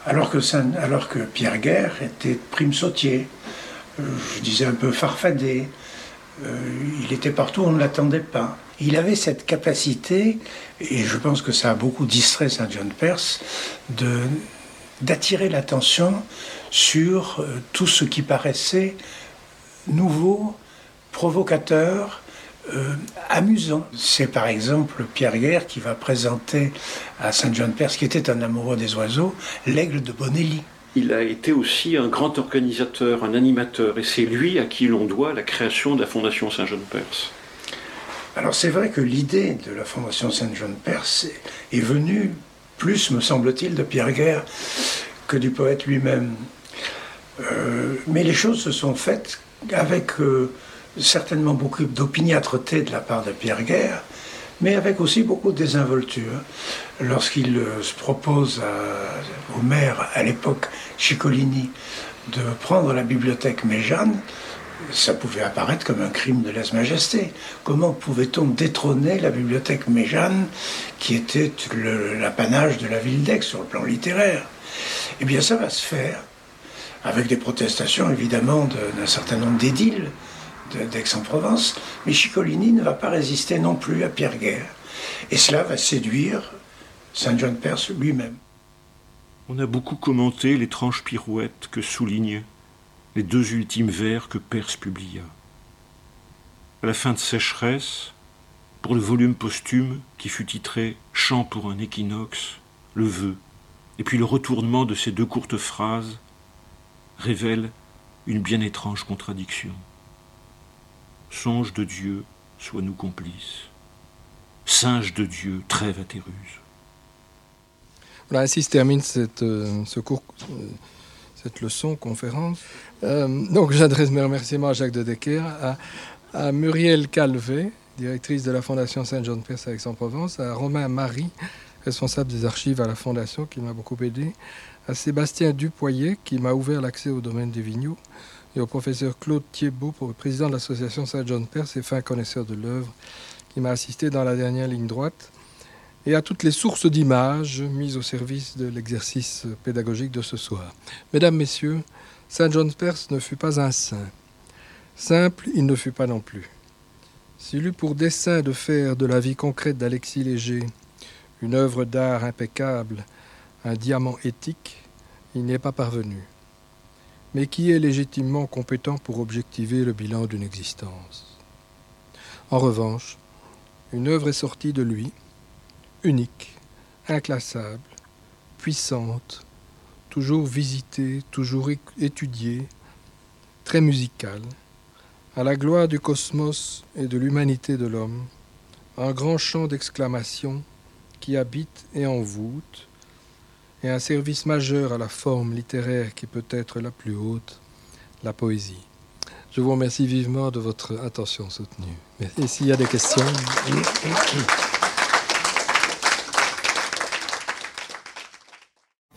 Alors que, alors que Pierre Guerre était prime sautier, je disais un peu farfadé. Euh, il était partout, on ne l'attendait pas. Il avait cette capacité, et je pense que ça a beaucoup distrait Saint John Perse, de, d'attirer l'attention sur tout ce qui paraissait nouveau, provocateur, euh, amusant. C'est par exemple Pierre Guerre qui va présenter à Saint John Perse, qui était un amoureux des oiseaux, l'aigle de Bonelli. Il a été aussi un grand organisateur, un animateur, et c'est lui à qui l'on doit la création de la Fondation Saint John Perse. Alors c'est vrai que l'idée de la Fondation Saint John Perse est venue plus, me semble-t-il, de Pierre Guerre que du poète lui-même. Euh, mais les choses se sont faites avec euh, certainement beaucoup d'opiniâtreté de la part de Pierre Guerre, mais avec aussi beaucoup de désinvolture. Lorsqu'il euh, se propose au maire, à l'époque Ciccolini, de prendre la bibliothèque Méjeanne, ça pouvait apparaître comme un crime de lèse-majesté. Comment pouvait-on détrôner la bibliothèque Méjeanne, qui était l'apanage de la ville d'Aix sur le plan littéraire? Eh bien, ça va se faire, avec des protestations évidemment d'un certain nombre d'édiles d'Aix-en-Provence, mais Ciccolini ne va pas résister non plus à Pierre Guerre. Et cela va séduire Saint John Perse lui-même. On a beaucoup commenté l'étrange pirouette que souligne les deux ultimes vers que Perse publia. À la fin de Sécheresse, pour le volume posthume qui fut titré Chant pour un équinoxe, le vœu, et puis le retournement de ces deux courtes phrases révèle une bien étrange contradiction. Songe de Dieu, sois-nous complices. Singe de Dieu, trêve à tes ruses. Voilà, ainsi se termine cette, euh, ce cours, euh, cette leçon, conférence. Euh, donc j'adresse mes remerciements à Jacques de Decker, à, Muriel Calvé, directrice de la Fondation Saint-Jean-de-Perse à Aix-en-Provence, à Romain Marie, responsable des archives à la Fondation, qui m'a beaucoup aidé, à Sébastien Dupoyer, qui m'a ouvert l'accès au domaine des vignoux, et au professeur Claude Thiebaud, président de l'association Saint-Jean-de-Perse et fin connaisseur de l'œuvre, qui m'a assisté dans la dernière ligne droite, et à toutes les sources d'images mises au service de l'exercice pédagogique de ce soir. Mesdames, Messieurs, Saint John Perse ne fut pas un saint. Simple, il ne fut pas non plus. S'il eut pour dessein de faire de la vie concrète d'Alexis Léger une œuvre d'art impeccable, un diamant éthique, il n'y est pas parvenu. Mais qui est légitimement compétent pour objectiver le bilan d'une existence? En revanche, une œuvre est sortie de lui, unique, inclassable, puissante, toujours visité, toujours étudié, très musical, à la gloire du cosmos et de l'humanité de l'homme, un grand chant d'exclamation qui habite et envoûte, et un service majeur à la forme littéraire qui peut être la plus haute, la poésie. Je vous remercie vivement de votre attention soutenue. Et s'il y a des questions?